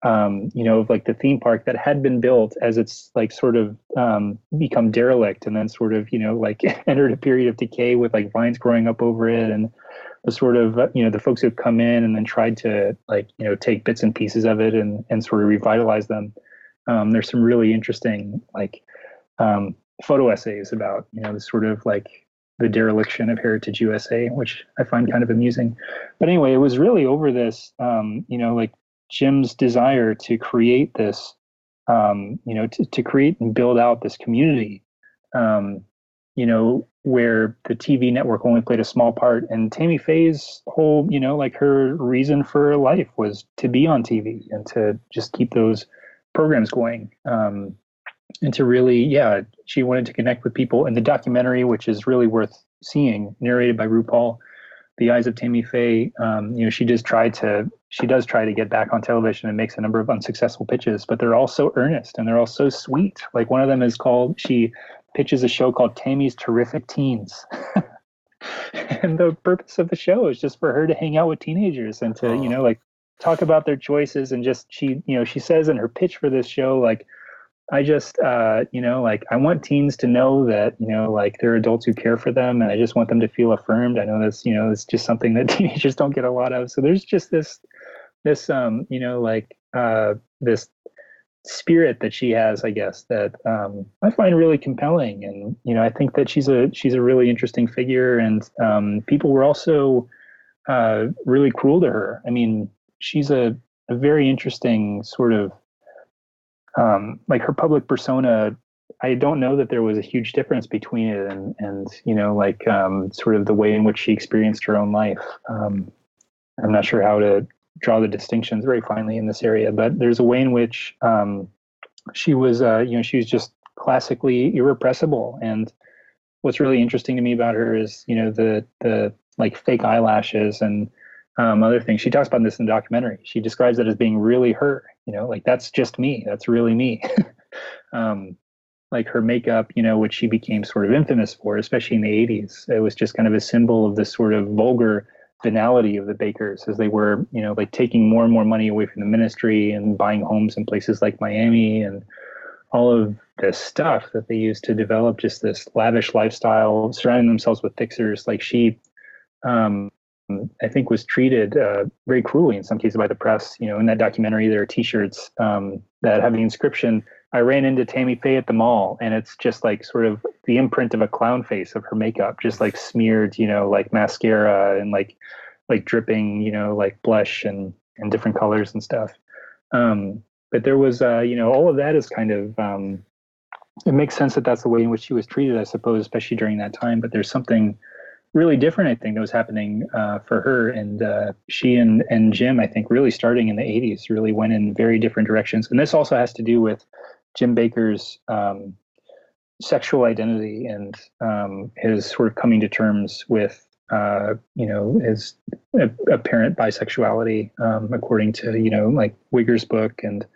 um, you know, of like the theme park that had been built as it's like sort of um, become derelict and then sort of, you know, like <laughs> entered a period of decay with like vines growing up over it and the sort of, you know, the folks who've come in and then tried to like, you know, take bits and pieces of it and, and sort of revitalize them. Um, there's some really interesting like um, photo essays about you know the sort of like the dereliction of Heritage USA, which I find kind of amusing. But anyway, it was really over this, um, you know, like Jim's desire to create this, um, you know, to, to create and build out this community, um, you know, where the TV network only played a small part. And Tammy Faye's whole, you know, like her reason for life was to be on TV and to just keep those programs going. Um, and to really, yeah, she wanted to connect with people. And the documentary, which is really worth seeing, narrated by RuPaul, The Eyes of Tammy Faye, um, you know, she just tried to, she does try to get back on television and makes a number of unsuccessful pitches, but they're all so earnest and they're all so sweet. Like one of them is called, she pitches a show called Tammy's Terrific Teens. <laughs> and the purpose of the show is just for her to hang out with teenagers and to, you know, like talk about their choices and just she you know she says in her pitch for this show like i just uh you know like i want teens to know that you know like there are adults who care for them and i just want them to feel affirmed. I know that's you know it's just something that <laughs> teenagers don't get a lot of. So there's just this this um you know like uh this spirit that she has i guess that um i find really compelling. And you know i think that she's a she's a really interesting figure and um people were also uh really cruel to her. I mean she's a, a very interesting sort of um, like her public persona I don't know that there was a huge difference between it and and you know like um, sort of the way in which she experienced her own life. Um, I'm not sure how to draw the distinctions very finely in this area, but there's a way in which um, she was uh, you know she was just classically irrepressible. And what's really interesting to me about her is, you know, the the like fake eyelashes and um, other things. She talks about this in the documentary. She describes it as being really her. You know, like that's just me. That's really me. <laughs> um, like her makeup, you know, which she became sort of infamous for, especially in the 80s. It was just kind of a symbol of this sort of vulgar venality of the bakkers as they were, you know, like taking more and more money away from the ministry and buying homes in places like Miami and all of this stuff that they used to develop just this lavish lifestyle, surrounding themselves with fixers. Like she, um, I think, was treated uh, very cruelly in some cases by the press. You know, in that documentary, there are T-shirts um, that have the inscription I ran into Tammy Faye at the mall, and it's just like sort of the imprint of a clown face of her makeup, just like smeared, you know, like mascara and like like dripping, you know, like blush and and different colors and stuff. Um, but there was, uh, you know, all of that is kind of. Um, it makes sense that that's the way in which she was treated, I suppose, especially during that time. But there's something really different, I think, that was happening uh, for her. And uh, she and, and Jim, I think, really starting in the 80s, really went in very different directions. And this also has to do with Jim Bakker's um, sexual identity and um, his sort of coming to terms with, uh, you know, his apparent bisexuality, um, according to, you know, like Wigger's book. And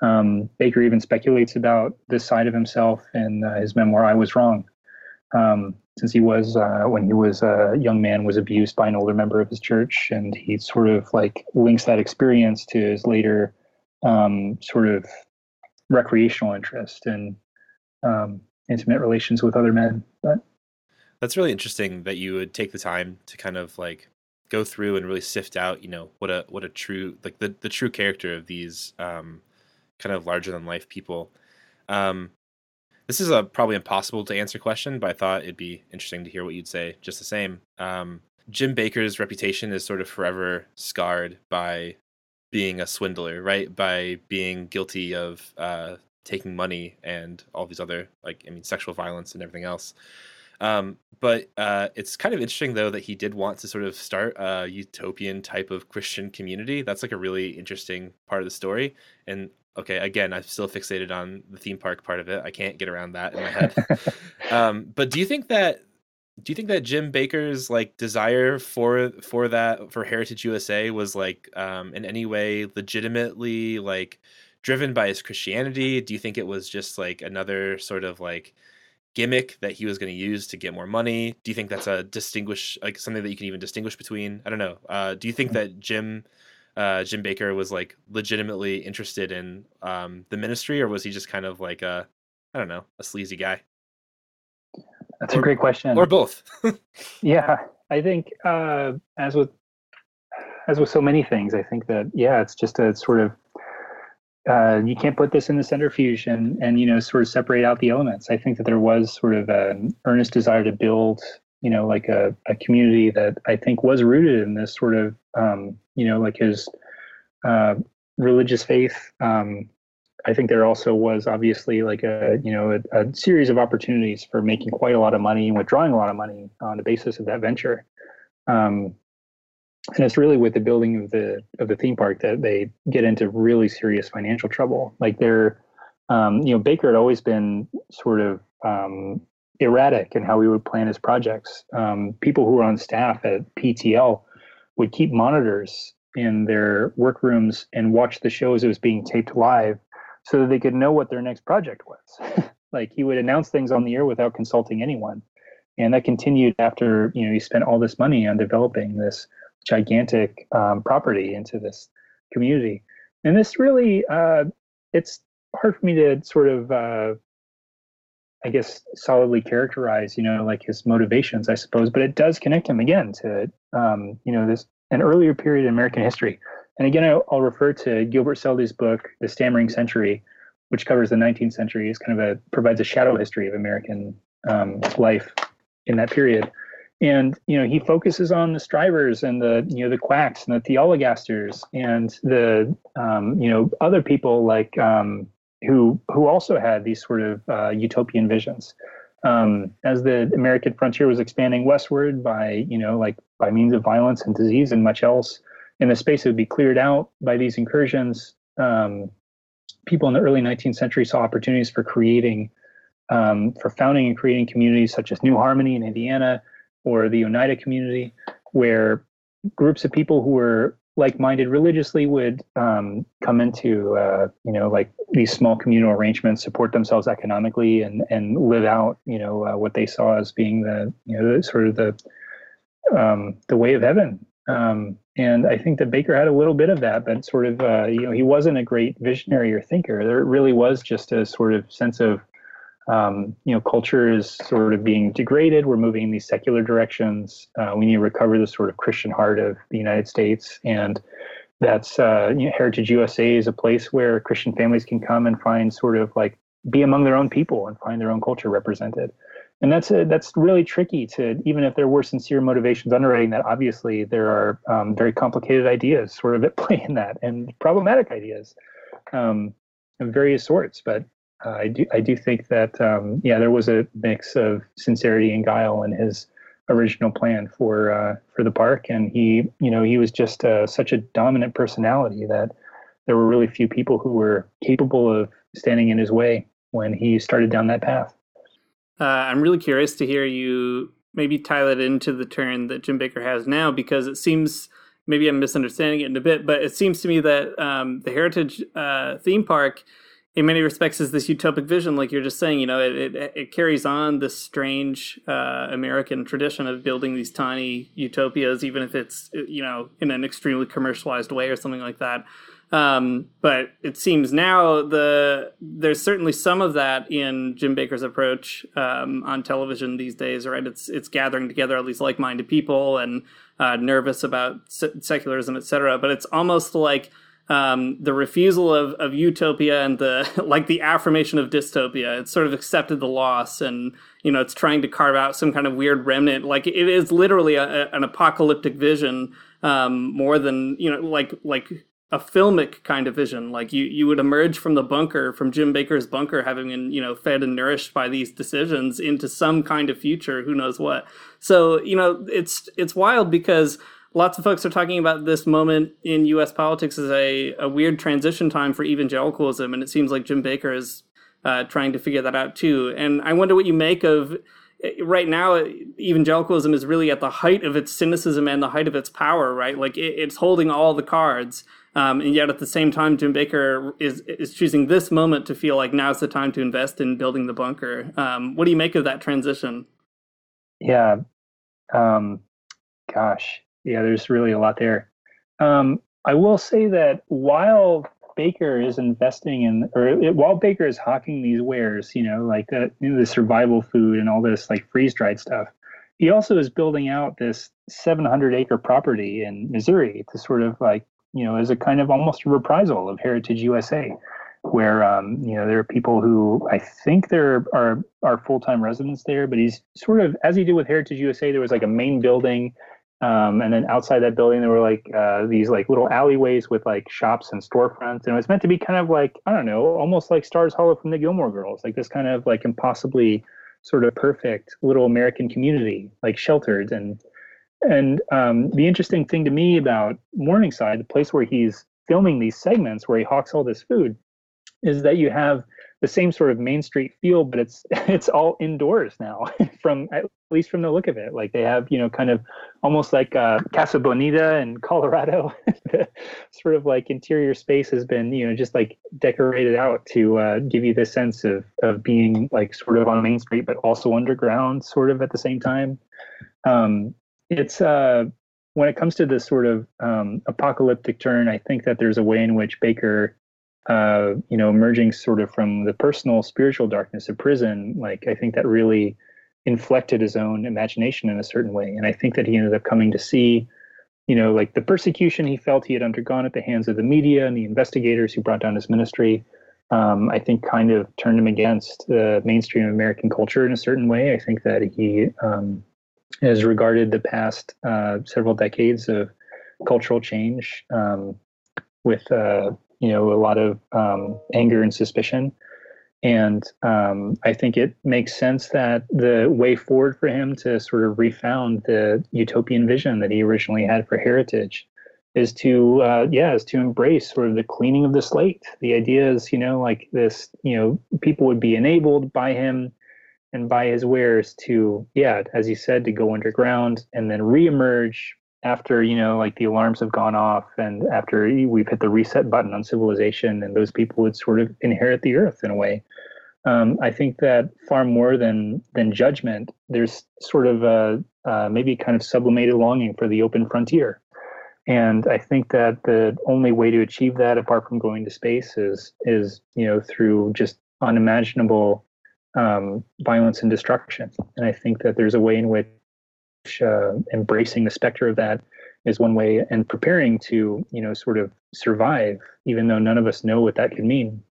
um, Bakker even speculates about this side of himself in uh, his memoir, I Was Wrong. Um, since he was, uh, when he was a young man, was abused by an older member of his church. And he sort of like links that experience to his later um, sort of recreational interest and um, intimate relations with other men. But that's really interesting that you would take the time to kind of like go through and really sift out, you know, what a what a true like the the true character of these um, kind of larger than life people. Um, this is a probably impossible to answer question, but I thought it'd be interesting to hear what you'd say just the same. Um, Jim Bakker's reputation is sort of forever scarred by being a swindler, right? By being guilty of uh, taking money and all these other, like, I mean, sexual violence and everything else. Um, but uh, it's kind of interesting, though, that he did want to sort of start a utopian type of Christian community. That's like a really interesting part of the story. And okay, again, I'm still fixated on the theme park part of it. I can't get around that in my head. <laughs> um, but do you think that do you think that Jim bakker's like desire for for that for Heritage USA was like um, in any way legitimately like driven by his Christianity? Do you think it was just like another sort of like gimmick that he was going to use to get more money? Do you think that's a distinguish like something that you can even distinguish between? I don't know. Uh, do you think that Jim uh, Jim Bakker was like legitimately interested in um, the ministry, or was he just kind of like a I don't know a sleazy guy? That's or, a great question. Or both. <laughs> yeah, I think uh, as with as with so many things, I think that yeah, it's just a sort of uh, you can't put this in the centrifuge and and you know sort of separate out the elements. I think that there was sort of an earnest desire to build you know like a, a community that I think was rooted in this sort of um, you know like his uh, religious faith um, I think there also was obviously like a you know a, a, series of opportunities for making quite a lot of money and withdrawing a lot of money on the basis of that venture. Um, and it's really with the building of the of the theme park that they get into really serious financial trouble. Like they're, um, you know, Bakker had always been sort of um, erratic in how he would plan his projects. Um, people who were on staff at PTL would keep monitors in their workrooms and watch the show as it was being taped live so that they could know what their next project was. <laughs> like he would announce things on the air without consulting anyone. And that continued after, you know, he spent all this money on developing this gigantic um, property into this community. And this really, uh, it's hard for me to sort of, uh, I guess, solidly characterize, you know, like his motivations, I suppose, but it does connect him again to, um, you know, this an earlier period in American history and again, I'll, refer to Gilbert Seldes's book, The Stammering Century, which covers the 19th century. It's kind of a provides a shadow history of American um, life in that period. And you know, he focuses on the strivers and the you know the quacks and the theologasters and the um, you know other people like um, who who also had these sort of uh, utopian visions. Um, as the American frontier was expanding westward by you know like by means of violence and disease and much else, and the space would be cleared out by these incursions. Um, people in the early 19th century saw opportunities for creating um, for founding and creating communities such as New Harmony in Indiana or the Oneida community, where groups of people who were like-minded religiously would um, come into uh, you know like these small communal arrangements, support themselves economically, and and live out you know uh, what they saw as being the you know sort of the um, the way of heaven. Um, and I think that Bakker had a little bit of that, but sort of uh, you know he wasn't a great visionary or thinker. There really was just a sort of sense of um, you know, culture is sort of being degraded. We're moving in these secular directions. Uh, we need to recover the sort of Christian heart of the United States, and that's uh, you know, Heritage USA is a place where Christian families can come and find sort of like be among their own people and find their own culture represented. And that's a, that's really tricky to even if there were sincere motivations underwriting that. Obviously, there are um, very complicated ideas sort of at <laughs> play in that, and problematic ideas um, of various sorts. But uh, I do I do think that um, yeah, there was a mix of sincerity and guile in his original plan for uh, for the park, and he you know he was just uh, such a dominant personality that there were really few people who were capable of standing in his way when he started down that path. Uh, I'm really curious to hear you maybe tie that into the turn that Jim Bakker has now, because it seems maybe I'm misunderstanding it in a bit, but it seems to me that um, the Heritage uh, theme park in many respects is this utopic vision like you're just saying you know it, it, it carries on this strange uh, american tradition of building these tiny utopias even if it's you know in an extremely commercialized way or something like that um, but it seems now the there's certainly some of that in Jim Bakker's approach um, on television these days, right? It's it's gathering together all these like-minded people and uh, nervous about secularism, et cetera. But it's almost like um, the refusal of, of utopia and the <laughs> like the affirmation of dystopia. It's sort of accepted the loss, and you know it's trying to carve out some kind of weird remnant. Like it is literally a, an apocalyptic vision, um, more than you know, like like a filmic kind of vision. Like you you would emerge from the bunker, from Jim Bakker's bunker, having been you know fed and nourished by these decisions into some kind of future. Who knows what? So you know it's it's wild because lots of folks are talking about this moment in U.S. politics as a, a weird transition time for evangelicalism, and it seems like Jim Bakker is uh, trying to figure that out too. And I wonder what you make of right now. Evangelicalism is really at the height of its cynicism and the height of its power, right? Like it, it's holding all the cards. Um, and yet, at the same time, Jim Bakker is is choosing this moment to feel like now's the time to invest in building the bunker. Um, what do you make of that transition? Yeah, um, gosh, yeah, there's really a lot there. Um, I will say that while Bakker is investing in, or it, while Bakker is hawking these wares, you know, like the, you know, the survival food and all this like freeze dried stuff, he also is building out this 700 acre property in Missouri to sort of like, you know, as a kind of almost a reprisal of Heritage USA, where um, you know there are people who I think there are are full time residents there, but he's sort of as he did with Heritage USA, there was like a main building um, and then outside that building, there were like uh, these like little alleyways with like shops and storefronts, and it was meant to be kind of like I don't know, almost like Stars Hollow from the Gilmore Girls, like this kind of like impossibly sort of perfect little American community, like sheltered and and um, the interesting thing to me about Morningside, the place where he's filming these segments where he hawks all this food, is that you have the same sort of main street feel, but it's <laughs> it's all indoors now. <laughs> from at least from the look of it, like they have you know kind of almost like uh, Casa Bonita in <laughs> Colorado. <laughs> sort of like interior space has been you know just like decorated out to uh, give you this sense of of being like sort of on Main Street, but also underground, sort of at the same time. Um, it's uh, when it comes to this sort of um, apocalyptic turn, I think that there's a way in which Bakker. uh, you know, emerging sort of from the personal spiritual darkness of prison, like I think that really inflected his own imagination in a certain way. And I think that he ended up coming to see, you know, like the persecution he felt he had undergone at the hands of the media and the investigators who brought down his ministry. Um, I think kind of turned him against the mainstream American culture in a certain way. I think that he um, has regarded the past uh, several decades of cultural change um, with uh, you know a lot of um, anger and suspicion and um, I think it makes sense that the way forward for him to sort of refound the utopian vision that he originally had for heritage is to uh, yeah is to embrace sort of the cleaning of the slate. The idea is you know like this you know people would be enabled by him and by his wares to yeah as he said to go underground and then reemerge after you know like the alarms have gone off and after we've hit the reset button on civilization and those people would sort of inherit the earth in a way um, i think that far more than than judgment there's sort of a uh, maybe kind of sublimated longing for the open frontier. And i think that the only way to achieve that apart from going to space is is you know through just unimaginable um, violence and destruction. And i think that there's a way in which uh, embracing the specter of that is one way and preparing to you know sort of survive even though none of us know what that could mean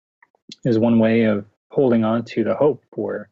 is one way of holding on to the hope for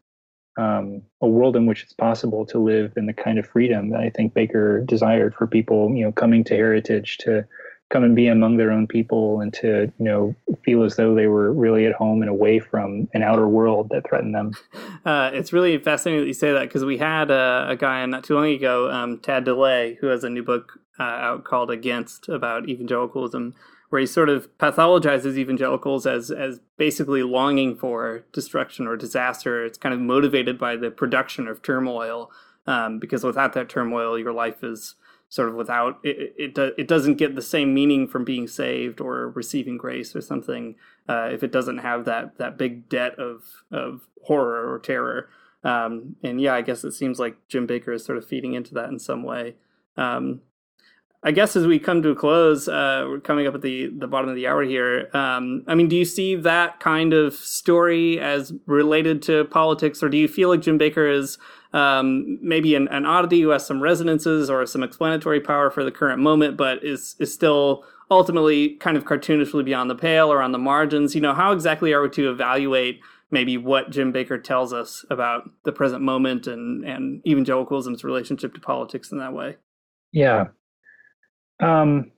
um, a world in which it's possible to live in the kind of freedom that I think Bakker desired for people, you know, coming to Heritage to come and be among their own people and to you know feel as though they were really at home and away from an outer world that threatened them. <laughs> Uh, it's really fascinating that you say that because we had a, a, guy not too long ago, um, Tad DeLay, who has a new book uh, out called Against about evangelicalism, where he sort of pathologizes evangelicals as as basically longing for destruction or disaster. It's kind of motivated by the production of turmoil, um, because without that turmoil, your life is sort of without it it, it doesn't get the same meaning from being saved or receiving grace or something uh, if it doesn't have that that big debt of of horror or terror um, and yeah I guess it seems like Jim Bakker is sort of feeding into that in some way um, I guess as we come to a close, uh, we're coming up at the, the bottom of the hour here. Um, I mean, do you see that kind of story as related to politics, or do you feel like Jim Bakker is um, maybe an, an, oddity who has some resonances or some explanatory power for the current moment, but is is still ultimately kind of cartoonishly beyond the pale or on the margins. You know, how exactly are we to evaluate maybe what Jim Bakker tells us about the present moment and and evangelicalism's relationship to politics in that way? Yeah, um,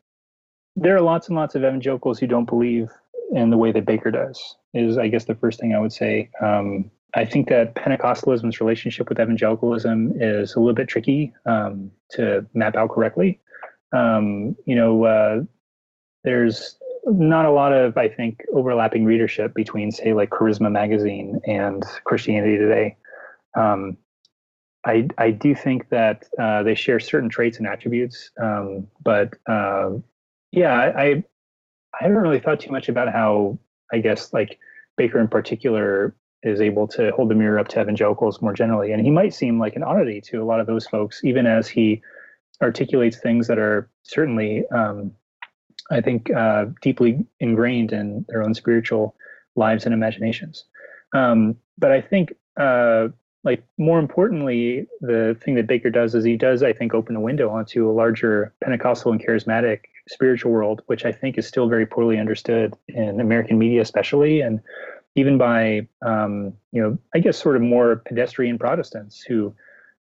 there are lots and lots of evangelicals who don't believe in the way that Bakker does. Is I guess the first thing I would say. Um, I think that Pentecostalism's relationship with evangelicalism is a little bit tricky um, to map out correctly. Um, you know, uh, there's not a lot of, I think, overlapping readership between, say, like Charisma Magazine and Christianity Today. Um, I, I do think that uh, they share certain traits and attributes, um, but uh, yeah, I, I haven't really thought too much about how I guess like Bakker in particular is able to hold the mirror up to evangelicals more generally. And he might seem like an oddity to a lot of those folks, even as he articulates things that are certainly, um, I think, uh, deeply ingrained in their own spiritual lives and imaginations. Um, but I think, uh, like more importantly, the thing that Bakker does is he does, I think, open a window onto a larger Pentecostal and charismatic spiritual world, which I think is still very poorly understood in American media, especially, and even by um, you know I guess sort of more pedestrian Protestants who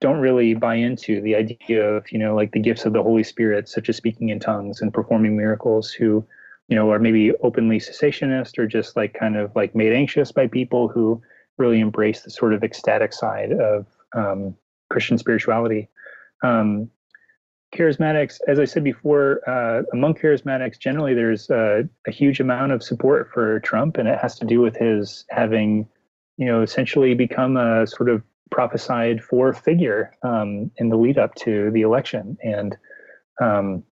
don't really buy into the idea of you know like the gifts of the Holy Spirit, such as speaking in tongues and performing miracles, who you know are maybe openly cessationist or just like kind of like made anxious by people who really embrace the sort of ecstatic side of um, Christian spirituality. Um, charismatics, as I said before, uh, among charismatics, generally there's a, a, huge amount of support for Trump, and it has to do with his having, you know, essentially become a sort of prophesied for figure um, in the lead up to the election. And um,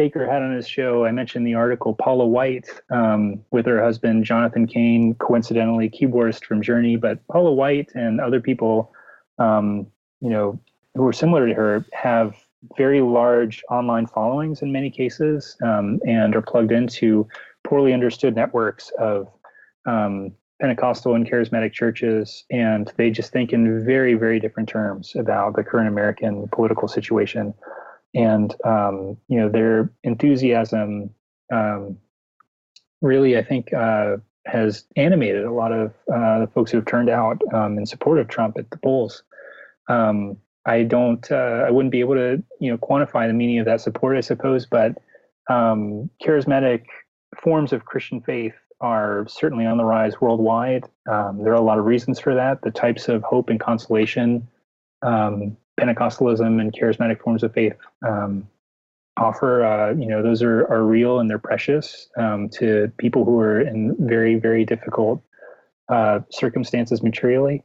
Bakker had on his show, I mentioned the article Paula White um, with her husband Jonathan Cain, coincidentally keyboardist from Journey, but Paula White and other people, um, you know, who are similar to her have very large online followings in many cases um, and are plugged into poorly understood networks of um, Pentecostal and charismatic churches, and they just think in very, very different terms about the current American political situation. And um, you know their enthusiasm um, really, I think, uh, has animated a lot of uh, the folks who have turned out um, in support of Trump at the polls. Um, I don't, uh, I wouldn't be able to, you know, quantify the meaning of that support, I suppose, but um, charismatic forms of Christian faith are certainly on the rise worldwide. Um, there are a lot of reasons for that. The types of hope and consolation, um, Pentecostalism and charismatic forms of faith um, offer, uh, you know, those are, are real and they're precious um, to people who are in very, very difficult uh, circumstances materially.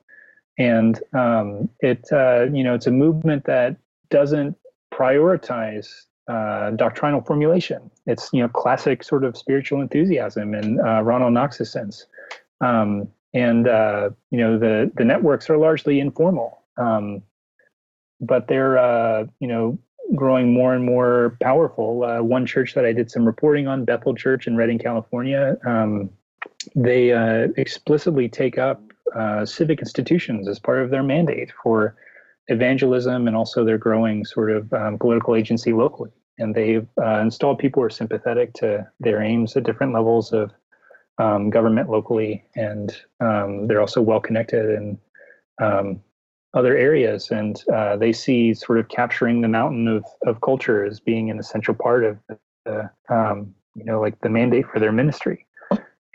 And um, it, uh, you know, it's a movement that doesn't prioritize uh, doctrinal formulation. It's, you know, classic sort of spiritual enthusiasm in uh, Ronald Knox's sense. Um, and, uh, you know, the, the networks are largely informal. Um, but they're, you know, growing more and more powerful. Uh, one church that I did some reporting on, Bethel Church in Redding, California, um, they uh, explicitly take up uh, civic institutions as part of their mandate for evangelism and also their growing sort of um, political agency locally. And they've uh, installed people who are sympathetic to their aims at different levels of um, government locally, and um, they're also well connected and um, other areas, and uh, they see sort of capturing the mountain of, of culture as being an essential part of the, um, you know, like the mandate for their ministry.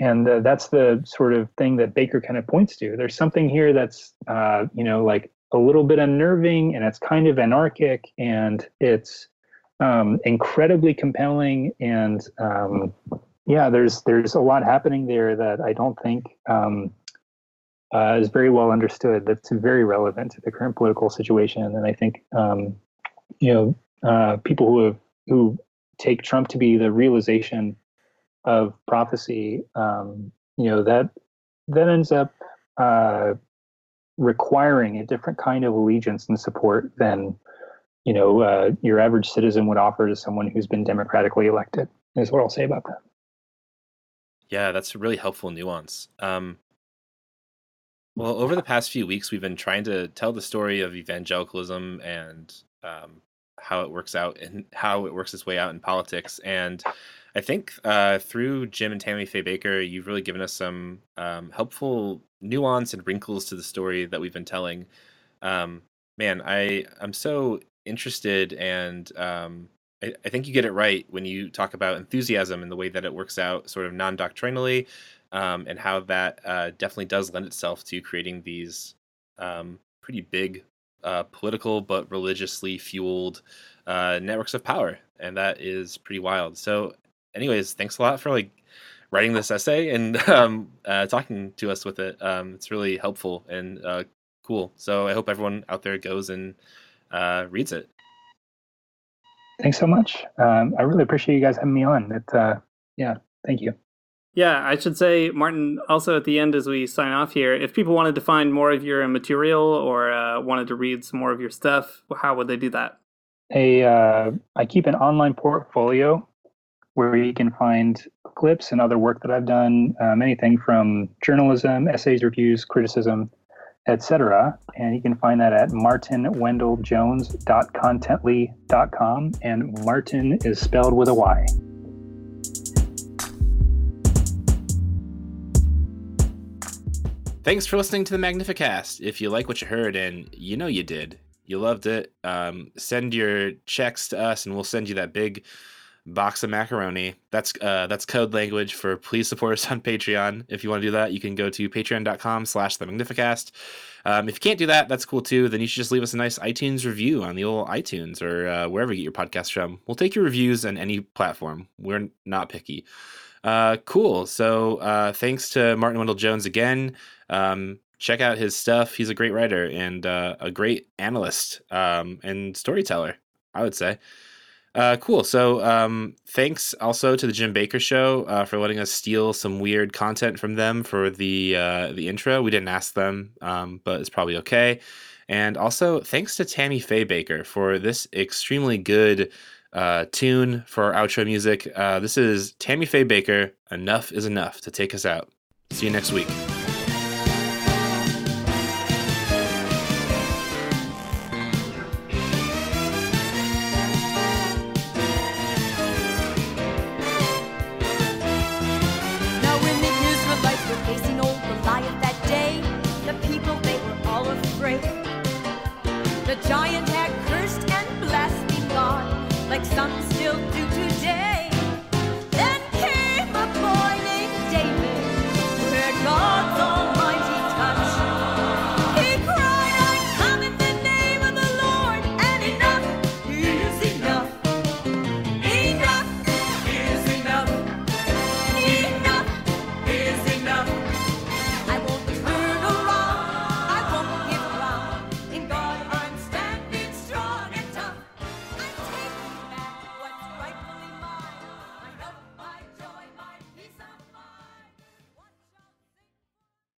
And uh, that's the sort of thing that Bakker kind of points to. There's something here that's, uh, you know, like a little bit unnerving, and it's kind of anarchic, and it's um, incredibly compelling, and um, yeah, there's there's a lot happening there that I don't think um, uh, is very well understood. That's very relevant to the current political situation, and I think um, you know uh, people who have who take Trump to be the realization of prophecy. Um, you know that that ends up uh, requiring a different kind of allegiance and support than you know uh, your average citizen would offer to someone who's been democratically elected. Is what I'll say about that. Yeah, that's a really helpful nuance. Um, well, over the past few weeks, we've been trying to tell the story of evangelicalism and um, how it works out and how it works its way out in politics. And I think uh, through Jim and Tammy Faye Bakker, you've really given us some um, helpful nuance and wrinkles to the story that we've been telling. Um, man, I I'm so interested, and um, I, I think you get it right when you talk about enthusiasm and the way that it works out, sort of non doctrinally, um, and how that uh, definitely does lend itself to creating these um, pretty big uh, political but religiously fueled uh, networks of power, and that is pretty wild. So, anyways, thanks a lot for like writing this essay and <laughs> um, uh, talking to us with it. Um, it's really helpful and uh, cool. So I hope everyone out there goes and uh, reads it. Thanks so much. Um, I really appreciate you guys having me on. It, yeah, thank you. Yeah, I should say, Martyn, also at the end as we sign off here, if people wanted to find more of your material or uh, wanted to read some more of your stuff, how would they do that? A, uh, I keep an online portfolio where you can find clips and other work that I've done, um, anything from journalism, essays, reviews, criticism, etc. And you can find that at martynwendelljones.contently.com. And Martyn is spelled with a Y. Thanks for listening to the Magnificast. If you like what you heard, and you know you did, you loved it, um, send your checks to us, and we'll send you that big box of macaroni. That's uh, that's code language for please support us on Patreon. If you want to do that, you can go to patreon.com slash the Magnificast. Um, if you can't do that, that's cool too. Then you should just leave us a nice iTunes review on the old iTunes or uh, wherever you get your podcast from. We'll take your reviews on any platform. We're not picky. Uh, cool. So uh, thanks to Martyn Wendell Jones again. Um, check out his stuff. He's a great writer and uh, a great analyst um, and storyteller, I would say. Uh, cool. So, um, thanks also to the Jim Bakker Show uh, for letting us steal some weird content from them for the uh, the intro. We didn't ask them, um, but it's probably okay. And also, thanks to Tammy Faye Bakker for this extremely good uh, tune for our outro music. Uh, this is Tammy Faye Bakker. Enough is enough to take us out. See you next week.